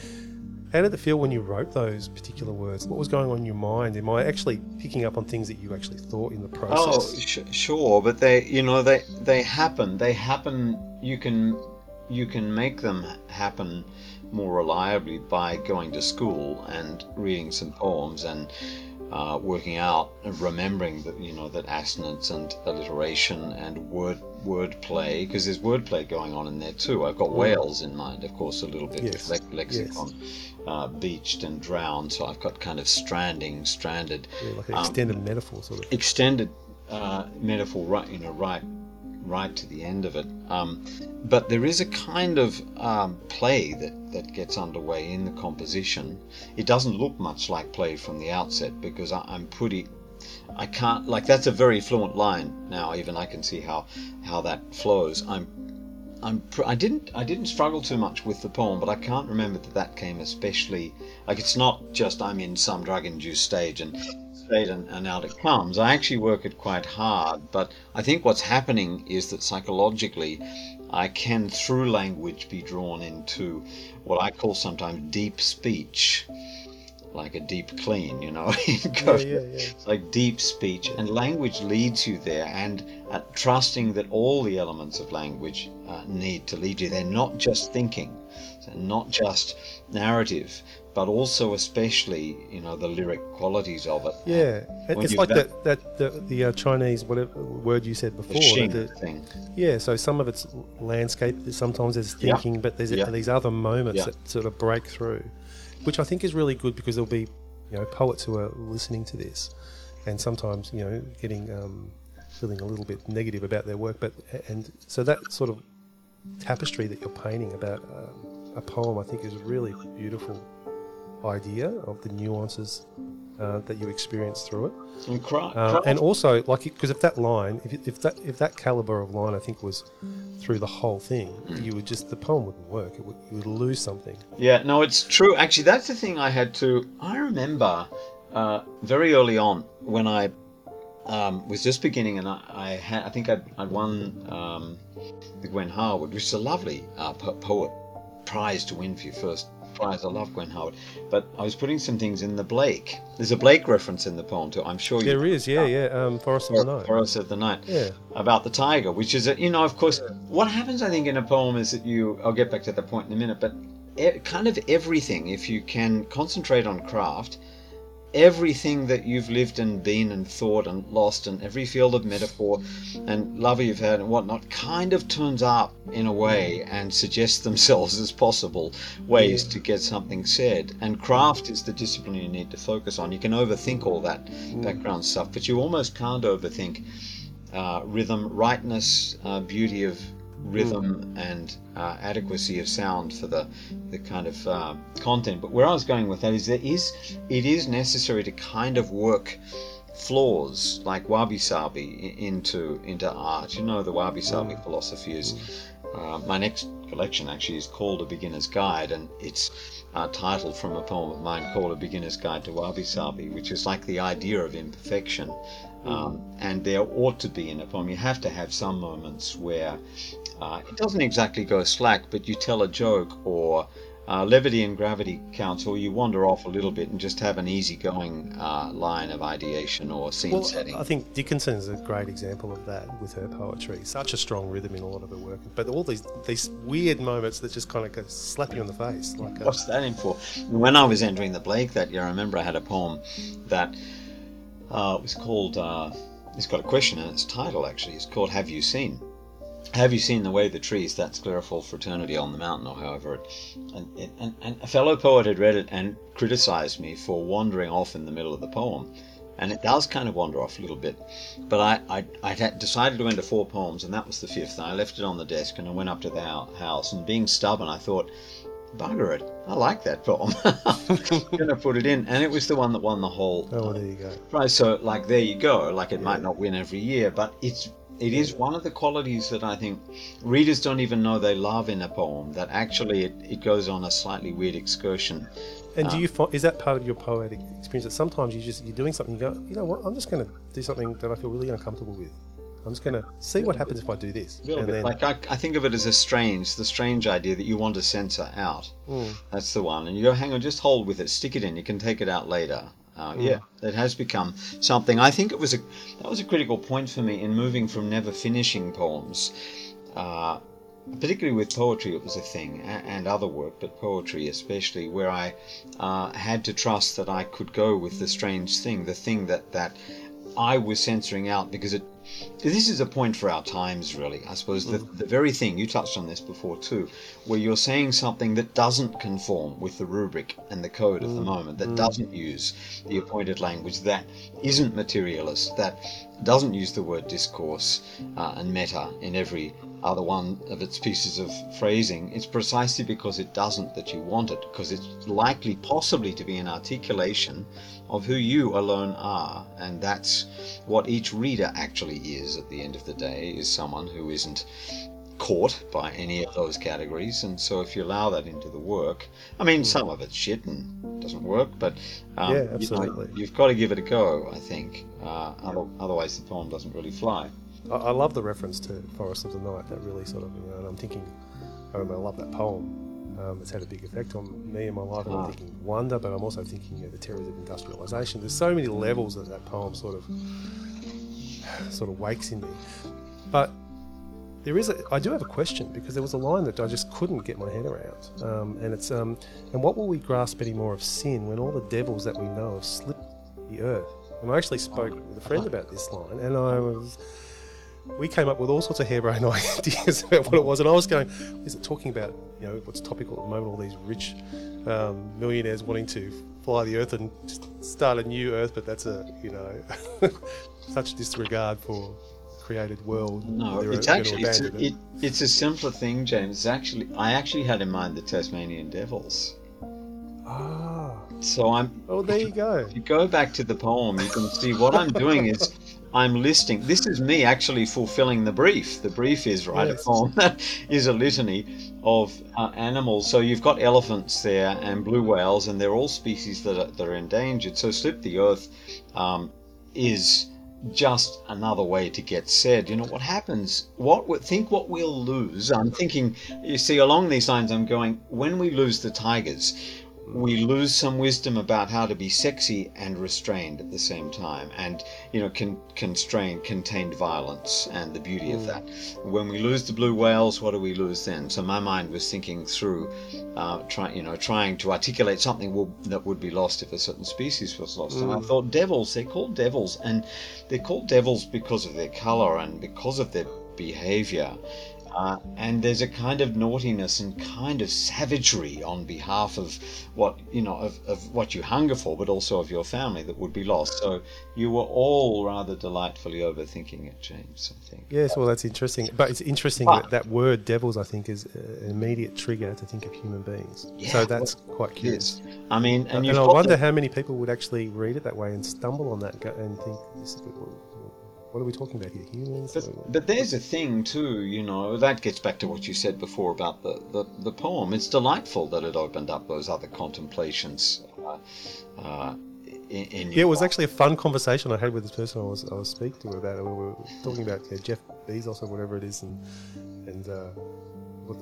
how did it feel when you wrote those particular words? What was going on in your mind? Am I actually picking up on things that you actually thought in the process? Oh, sh- sure, but they, you know, they they happen. They happen. You can you can make them happen more reliably by going to school and reading some poems and uh, working out and remembering that you know that assonance and alliteration and word wordplay because there's wordplay going on in there too. I've got mm. whales in mind, of course, a little bit yes. le- lexicon, yes. uh, beached and drowned. So I've got kind of stranding, stranded, yeah, like an um, extended metaphor, sort of extended uh, metaphor, right? You know, right right to the end of it. Um, but there is a kind of um, play that, that gets underway in the composition. It doesn't look much like play from the outset because I, I'm pretty. I can't like that's a very fluent line now. Even I can see how how that flows. I'm I'm I didn't I didn't struggle too much with the poem, but I can't remember that that came especially like it's not just I'm in some drug induced stage and and, and out it comes. I actually work it quite hard, but I think what's happening is that psychologically I can, through language, be drawn into what I call sometimes deep speech, like a deep clean, you know. [laughs] yeah, yeah, yeah. like deep speech, and language leads you there, and uh, trusting that all the elements of language uh, need to lead you there, not just thinking, not just narrative, but also especially you know the lyric qualities of it. Yeah, it's like that that the, the uh, Chinese whatever word you said before. The, thing. Yeah, so some of it's landscape. Sometimes there's thinking, yeah. but there's yeah. these other moments yeah. that sort of break through, which I think is really good because there'll be you know poets who are listening to this, and sometimes you know getting um, feeling a little bit negative about their work, but and so that sort of tapestry that you're painting about. Um, a poem, I think, is really beautiful idea of the nuances uh, that you experience through it. And, cry, uh, and also, like, because if that line, if, if that if that caliber of line, I think was through the whole thing, you would just the poem wouldn't work. Would, you would lose something. Yeah, no, it's true. Actually, that's the thing I had to. I remember uh, very early on when I um, was just beginning, and I, I had I think I'd, I'd won um, the Gwen Harwood, which is a lovely uh, poet prize to win for your first I love Gwen Harwood. But I was putting some things in the Blake. There's a Blake reference in the poem too. I'm sure there is. Yeah, yeah. Um, Forest of the Night. Forest of the Night. Yeah. About the tiger, which is a, you know, of course, what happens I think in a poem is that you. I'll get back to that point in a minute, but kind of everything, if you can concentrate on craft everything that you've lived and been and thought and lost and every field of metaphor and love you've had and whatnot kind of turns up in a way and suggests [laughs] themselves as possible ways to get something said. And craft is the discipline you need to focus on. You can overthink all that background stuff, but you almost can't overthink uh, rhythm, rightness, uh, beauty of rhythm and uh, adequacy of sound for the the kind of uh, content. But where I was going with that is there is it is necessary to kind of work flaws like wabi sabi into into art. You know the wabi sabi mm. philosophy is. Uh, my next collection actually is called A Beginner's Guide, and it's uh, titled from a poem of mine called A Beginner's Guide to Wabi Sabi, which is like the idea of imperfection. Um, and there ought to be in a poem, you have to have some moments where uh, it doesn't exactly go slack, but you tell a joke or uh, levity and gravity counts, or you wander off a little bit and just have an easygoing uh, line of ideation or scene well, setting. I think Dickinson is a great example of that with her poetry. Such a strong rhythm in a lot of her work, but all these these weird moments that just kind of go slap you on the face. Like a, what's that in for? When I was entering the Blake that year, I remember I had a poem that uh, was called. Uh, it's got a question in its title actually. It's called "Have You Seen." Have you seen the way the trees that sclerophyll fraternity on the mountain or however it and, and, and a fellow poet had read it and criticized me for wandering off in the middle of the poem and it does kind of wander off a little bit but i i, I had decided to enter four poems and that was the fifth and i left it on the desk and i went up to the house and being stubborn i thought bugger it, I like that poem. [laughs] I'm gonna put it in, and it was the one that won the whole. Oh, there you go. Right, so like there you go. Like it might not win every year, but it's it is one of the qualities that I think readers don't even know they love in a poem. That actually it, it goes on a slightly weird excursion. And do Um, you find is that part of your poetic experience that sometimes you just you're doing something you go you know what I'm just going to do something that I feel really uncomfortable with. I'm just going to see what happens if I do this. Little And bit then- like I, I think of it as a strange, the strange idea that you want to censor out. Mm. That's the one, and you go, hang on, just hold with it, stick it in. You can take it out later. Uh, Yeah, it has become something. I think it was a that was a critical point for me in moving from never finishing poems. Uh, particularly with poetry, it was a thing, and other work, but poetry especially, where I uh, had to trust that I could go with the strange thing, the thing that that I was censoring out because it. This is a point for our times, really. I suppose the, mm. the very thing you touched on this before too, where you're saying something that doesn't conform with the rubric and the code of the mm. moment, that mm. doesn't use the appointed language, that isn't materialist, that doesn't use the word discourse uh, and meta in every other one of its pieces of phrasing. It's precisely because it doesn't that you want it, because it's likely, possibly, to be an articulation of who you alone are, and that's what each reader actually is at the end of the day, is someone who isn't caught by any of those categories. And so if you allow that into the work, I mean, some of it's shit and doesn't work, but um, Yeah, you know, absolutely. you've got to give it a go, I think. Uh, other- otherwise, the poem doesn't really fly. I, I love the reference to Forest of the Night. That really sort of, you know, and I'm thinking, oh, I love that poem. Um, it's had a big effect on me and my life. And I'm Ah. thinking wonder, but I'm also thinking of the terrors of industrialisation. There's so many levels that that poem sort of, sort of wakes in me. But there is a, I do have a question because there was a line that I just couldn't get my head around, um, and it's um, and what will we grasp any more of sin when all the devils that we know have slipped the earth? And I actually spoke with a friend about this line, and I was we came up with all sorts of harebrained [laughs] ideas about what it was, and I was going, is it talking about you know what's topical at the moment? All these rich um, millionaires wanting to fly the earth and just start a new earth, but that's a you know [laughs] such disregard for the created world. No, it's actually it's a, it, it's a simpler thing, James. It's actually I actually had in mind the Tasmanian Devils. Ah, So I'm oh, there you go. If you go back to the poem, you can see what I'm doing is I'm listing. This is me actually fulfilling the brief. The brief is right Yes. a poem [laughs] that is a litany of uh, animals. So you've got elephants there and blue whales, and they're all species that are, that are endangered. So slip the earth um, is just another way to get said. You know what happens? What think what we'll lose. I'm thinking. You see, along these lines, I'm going. When we lose the tigers, we lose some wisdom about how to be sexy and restrained at the same time and you know con- constrained contained violence and the beauty of that. When we lose the blue whales what do we lose then? So my mind was thinking through uh, trying you know trying to articulate something will, that would be lost if a certain species was lost. And i thought devils they're called devils and they're called devils because of their color and because of their behavior uh, and there's a kind of naughtiness and kind of savagery on behalf of what you know of, of what you hunger for, but also of your family that would be lost. So you were all rather delightfully overthinking it, James. I think. Yes, well, that's interesting. But it's interesting But- that that word "devils" I think is an immediate trigger to think of human beings. Yeah, so that's quite curious. Yes. I mean, and, And, you've I wonder the- how many people would actually read it that way and stumble on that and think, this is, "What are we talking about here? Humans?" But, but there's a thing too, you know, that gets back to what you said before about the, the, the poem. It's delightful that it opened up those other contemplations uh, uh, in, in Yeah, it was actually a fun conversation I had with this person I was I was speaking to about it. We were talking about yeah, Jeff Bezos or whatever it is, and and uh,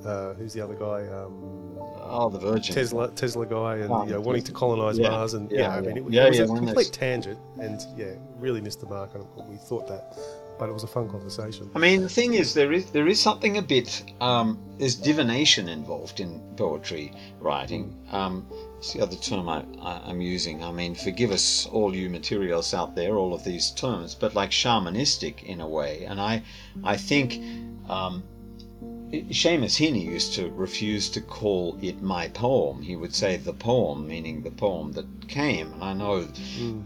uh, who's the other guy? Um, Oh, the Virgin. Tesla Tesla guy, and Oh, you know, wanting to colonize yeah, Mars, and yeah, yeah, I mean, it, was- Yeah, it was a complete tangent, and yeah, really missed the mark. We thought that, but it was a fun conversation. I mean, the thing is, there is there is something a bit um, there's divination involved in poetry writing. Um, it's the other term I, I'm using. I mean, forgive us, all you materialists out there, all of these terms, but like shamanistic in a way. And I, I think um, Seamus Heaney used to refuse to call it my poem. He would say the poem, meaning the poem that came. And I know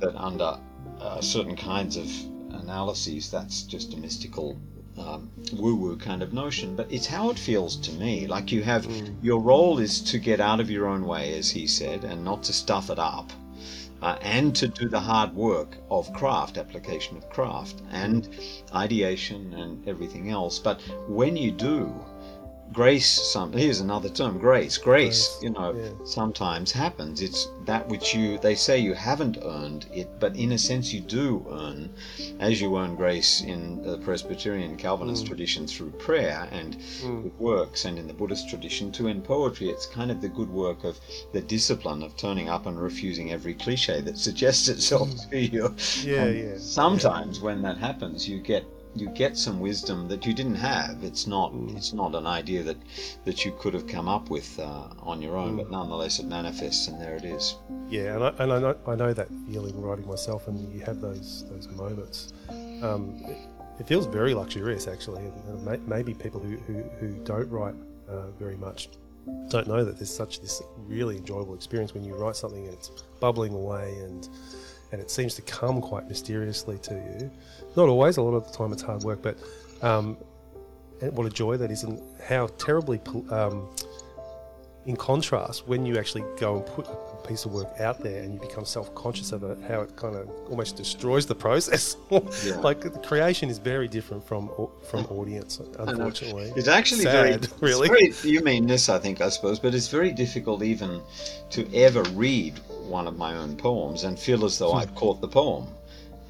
that under uh, certain kinds of analyses, that's just a mystical um, woo-woo kind of notion, but it's how it feels to me. Like you have your role is to get out of your own way, as he said, and not to stuff it up, uh, and to do the hard work of craft, application of craft, and ideation and everything else. But when you do, grace some here's another term grace. Grace, Grace, you know yeah. sometimes happens. It's that which you they say you haven't earned it but in a sense you do earn as you earn grace in the presbyterian calvinist mm. tradition through prayer and mm. good works and in the buddhist tradition too in poetry it's kind of the good work of the discipline of turning up and refusing every cliche that suggests itself mm. to you. Yeah, yeah. sometimes when that happens you get you get some wisdom that you didn't have. It's not Mm. it's not an idea that that you could have come up with uh, on your own, Mm. but nonetheless it manifests, and there it is. Yeah, and I, and I, know, I know that feeling writing myself, and you have those those moments. Um, it, it feels very luxurious, actually, and, and may, maybe people who, who, who don't write uh, very much don't know that there's such this really enjoyable experience when you write something and it's bubbling away and and it seems to come quite mysteriously to you. Not always, a lot of the time it's hard work, but um, what a joy that is, and how terribly um, in contrast, when you actually go and put a piece of work out there and you become self-conscious of it, how it kind of almost destroys the process. [laughs] Yeah. like the creation is very different from from audience, unfortunately. It's actually Sad, very, really. it's very. You mean this, I think, I suppose, but it's very difficult even to ever read one of my own poems and feel as though Hmm. I've caught the poem.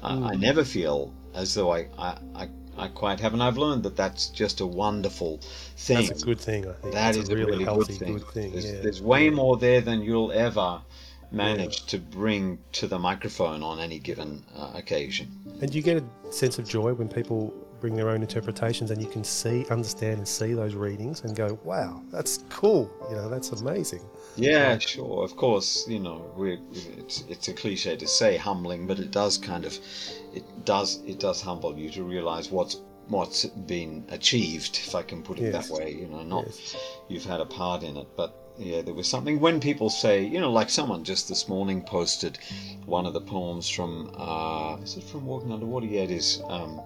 Uh, I never feel as though I, I, I, I quite haven't. I've learned that that's just a wonderful thing. That's a good thing, I think. That That's is a really, really healthy, good thing. good thing. There's, yeah. there's way more there than you'll ever manage to bring to the microphone on any given uh, occasion. And you get a sense of joy when people bring their own interpretations and you can see, understand, and see those readings and go, "Wow, that's cool! You know, that's amazing." Yeah, sure. Of course, you know, we it's it's a cliche to say humbling, but it does kind of it does it does humble you to realize what's what's been achieved, if I can put it Yes. that way. You know, not Yes. you've had a part in it, but yeah, there was something when people say, you know, like someone just this morning posted one of the poems from uh, is it from Walking Underwater? Yeah, it is. Um,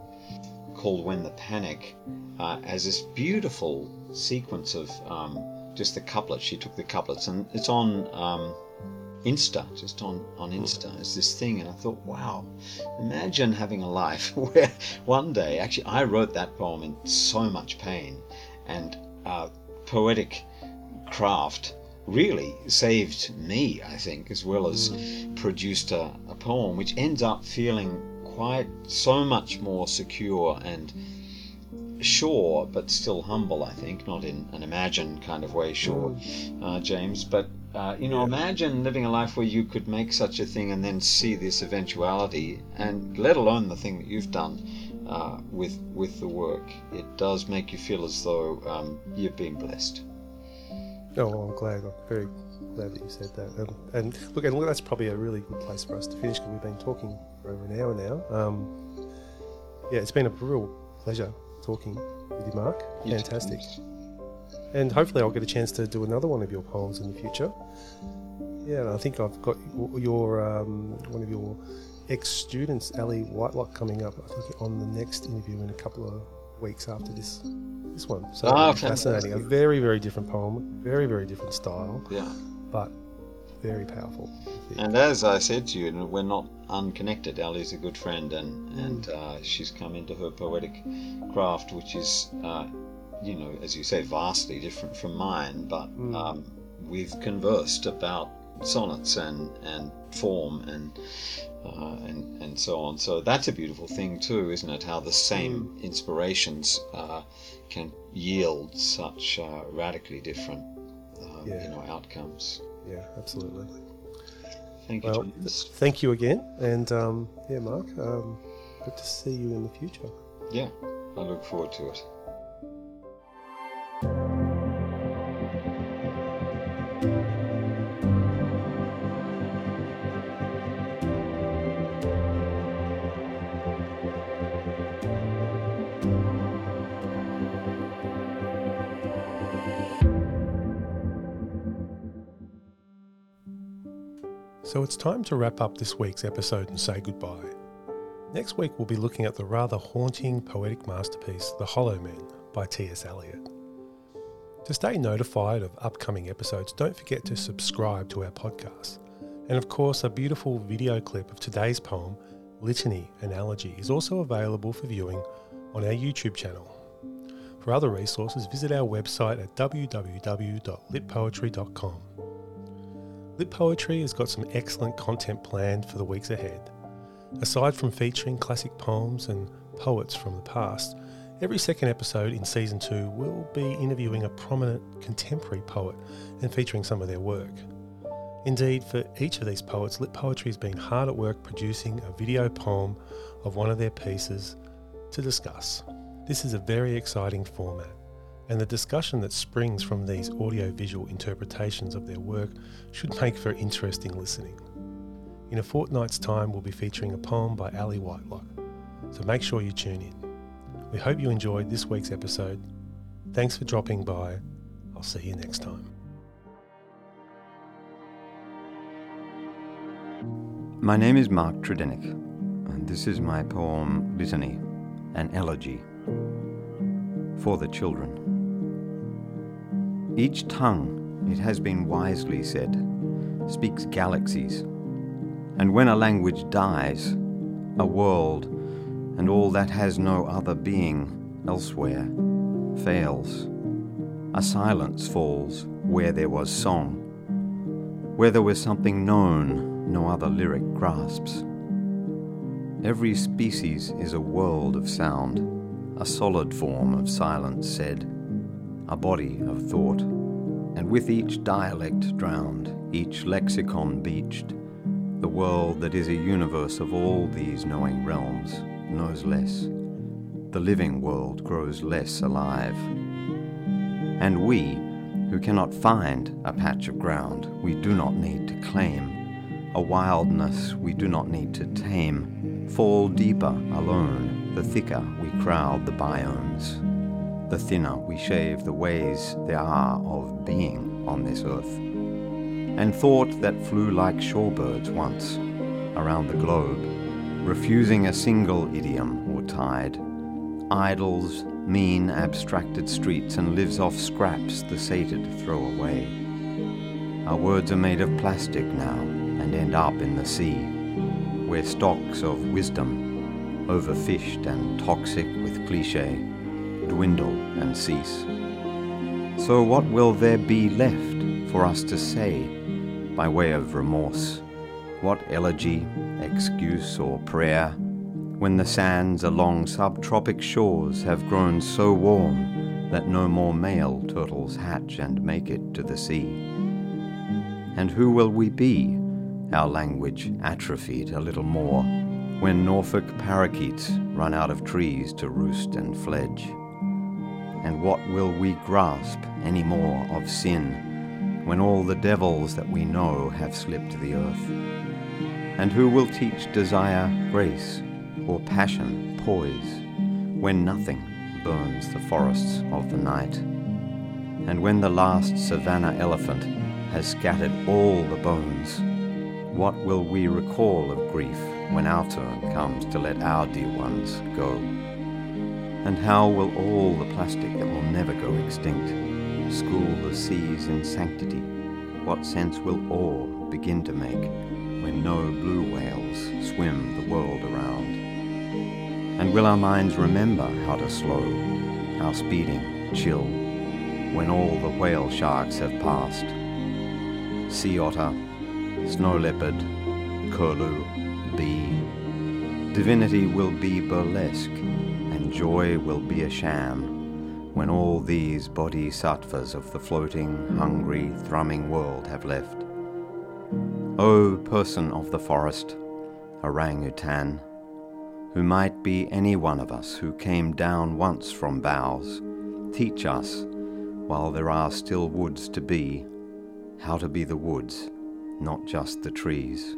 called When the Panic uh, as this beautiful sequence of um, just the couplets. She took the couplets, and it's on um, Insta, just on, on Insta. It's this thing, and I thought, wow, imagine having a life [laughs] where one day, actually, I wrote that poem in so much pain, and uh, poetic craft really saved me, I think, as well as produced a, a poem which ends up feeling quite so much more secure and sure, but still humble, I think, not in an imagined kind of way, sure, uh, James, but. Uh, you know, imagine living a life where you could make such a thing and then see this eventuality, and let alone the thing that you've done uh, with with the work. It does make you feel as though um, you've been blessed. Oh, I'm glad. I'm very glad that you said that. And, and look, and look, that's probably a really good place for us to finish because we've been talking for over an hour now. Um, yeah, it's been a real pleasure talking with you, Mark. Fantastic. And hopefully, I'll get a chance to do another one of your poems in the future. Yeah, I think I've got your- um, one of your ex-students, Ali Whitelock, coming up. I think on the next interview in a couple of weeks after this this one. So Ah, fascinating. A very very different poem, very very different style, Yeah. but very powerful. And as I said to you, we're not unconnected. Ali's a good friend, and and uh, she's come into her poetic craft, which is, uh, you know, as you say, vastly different from mine. But um, we've conversed about sonnets and and form and. Uh, and and so on. So that's a beautiful thing too, isn't it? How the same inspirations uh, can yield such uh, radically different, uh, Yeah. you know, outcomes. Yeah, absolutely. Thank you, Well, James. thank you again, and um, yeah, Mark. Um, good to see you in the future. Yeah, I look forward to it. So it's time to wrap up this week's episode and say goodbye. Next week, we'll be looking at the rather haunting poetic masterpiece, The Hollow Men by T.S. Eliot. To stay notified of upcoming episodes, don't forget to subscribe to our podcast. And of course, a beautiful video clip of today's poem, Litany an Elegy, is also available for viewing on our YouTube channel. For other resources, visit our website at www.litpoetry.com. Lit Poetry has got some excellent content planned for the weeks ahead. Aside from featuring classic poems and poets from the past, every second episode in season two will be interviewing a prominent contemporary poet and featuring some of their work. Indeed, for each of these poets, Lit Poetry has been hard at work producing a video poem of one of their pieces to discuss. This is a very exciting format, and the discussion that springs from these audio-visual interpretations of their work should make for interesting listening. In a fortnight's time, we'll be featuring a poem by Ali Whitelock, so make sure you tune in. We hope you enjoyed this week's episode. Thanks for dropping by. I'll see you next time. My name is Mark Tredinnick, and this is my poem Litany, an elegy for the children. Each tongue, it has been wisely said, speaks galaxies, and when a language dies, a world and all that has no other being elsewhere fails. A silence falls where there was song, where there was something known no other lyric grasps. Every species is a world of sound, a solid form of silence said, a body of thought, and with each dialect drowned, each lexicon beached, the world that is a universe of all these knowing realms knows less. The living world grows less alive. And we, who cannot find a patch of ground we do not need to claim, a wildness we do not need to tame, fall deeper alone, the thicker we crowd the biomes, the thinner we shave the ways there are of being on this earth. And thought that flew like shorebirds once around the globe, refusing a single idiom or tide, idles mean abstracted streets and lives off scraps the sated throw away. Our words are made of plastic now, and end up in the sea, where stocks of wisdom, overfished and toxic with cliche, dwindle and cease. So, what will there be left for us to say by way of remorse? What elegy, excuse, or prayer when the sands along subtropic shores have grown so warm that no more male turtles hatch and make it to the sea? And who will we be our language atrophied a little more when Norfolk parakeets run out of trees to roost and fledge. And what will we grasp any more of sin when all the devils that we know have slipped the earth? And who will teach desire grace or passion poise when nothing burns the forests of the night? And when the last savannah elephant has scattered all the bones what will we recall of grief when our turn comes to let our dear ones go? And how will all the plastic that will never go extinct school the seas in sanctity? What sense will awe begin to make when no blue whales swim the world around? And will our minds remember how to slow our speeding chill when all the whale sharks have passed? Sea otter, snow leopard, curlew, bee. Divinity will be burlesque, joy will be a sham, when all these bodhisattvas of the floating, hungry, thrumming world have left. O person of the forest, orangutan, who might be any one of us who came down once from boughs, teach us, while there are still woods to be, how to be the woods not just the trees.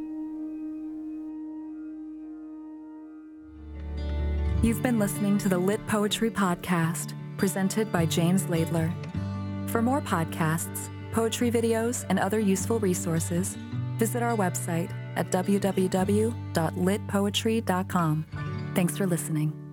You've been listening to the Lit Poetry Podcast, presented by James Laidler. For more podcasts, poetry videos, and other useful resources, visit our website at www.litpoetry.com. Thanks for listening.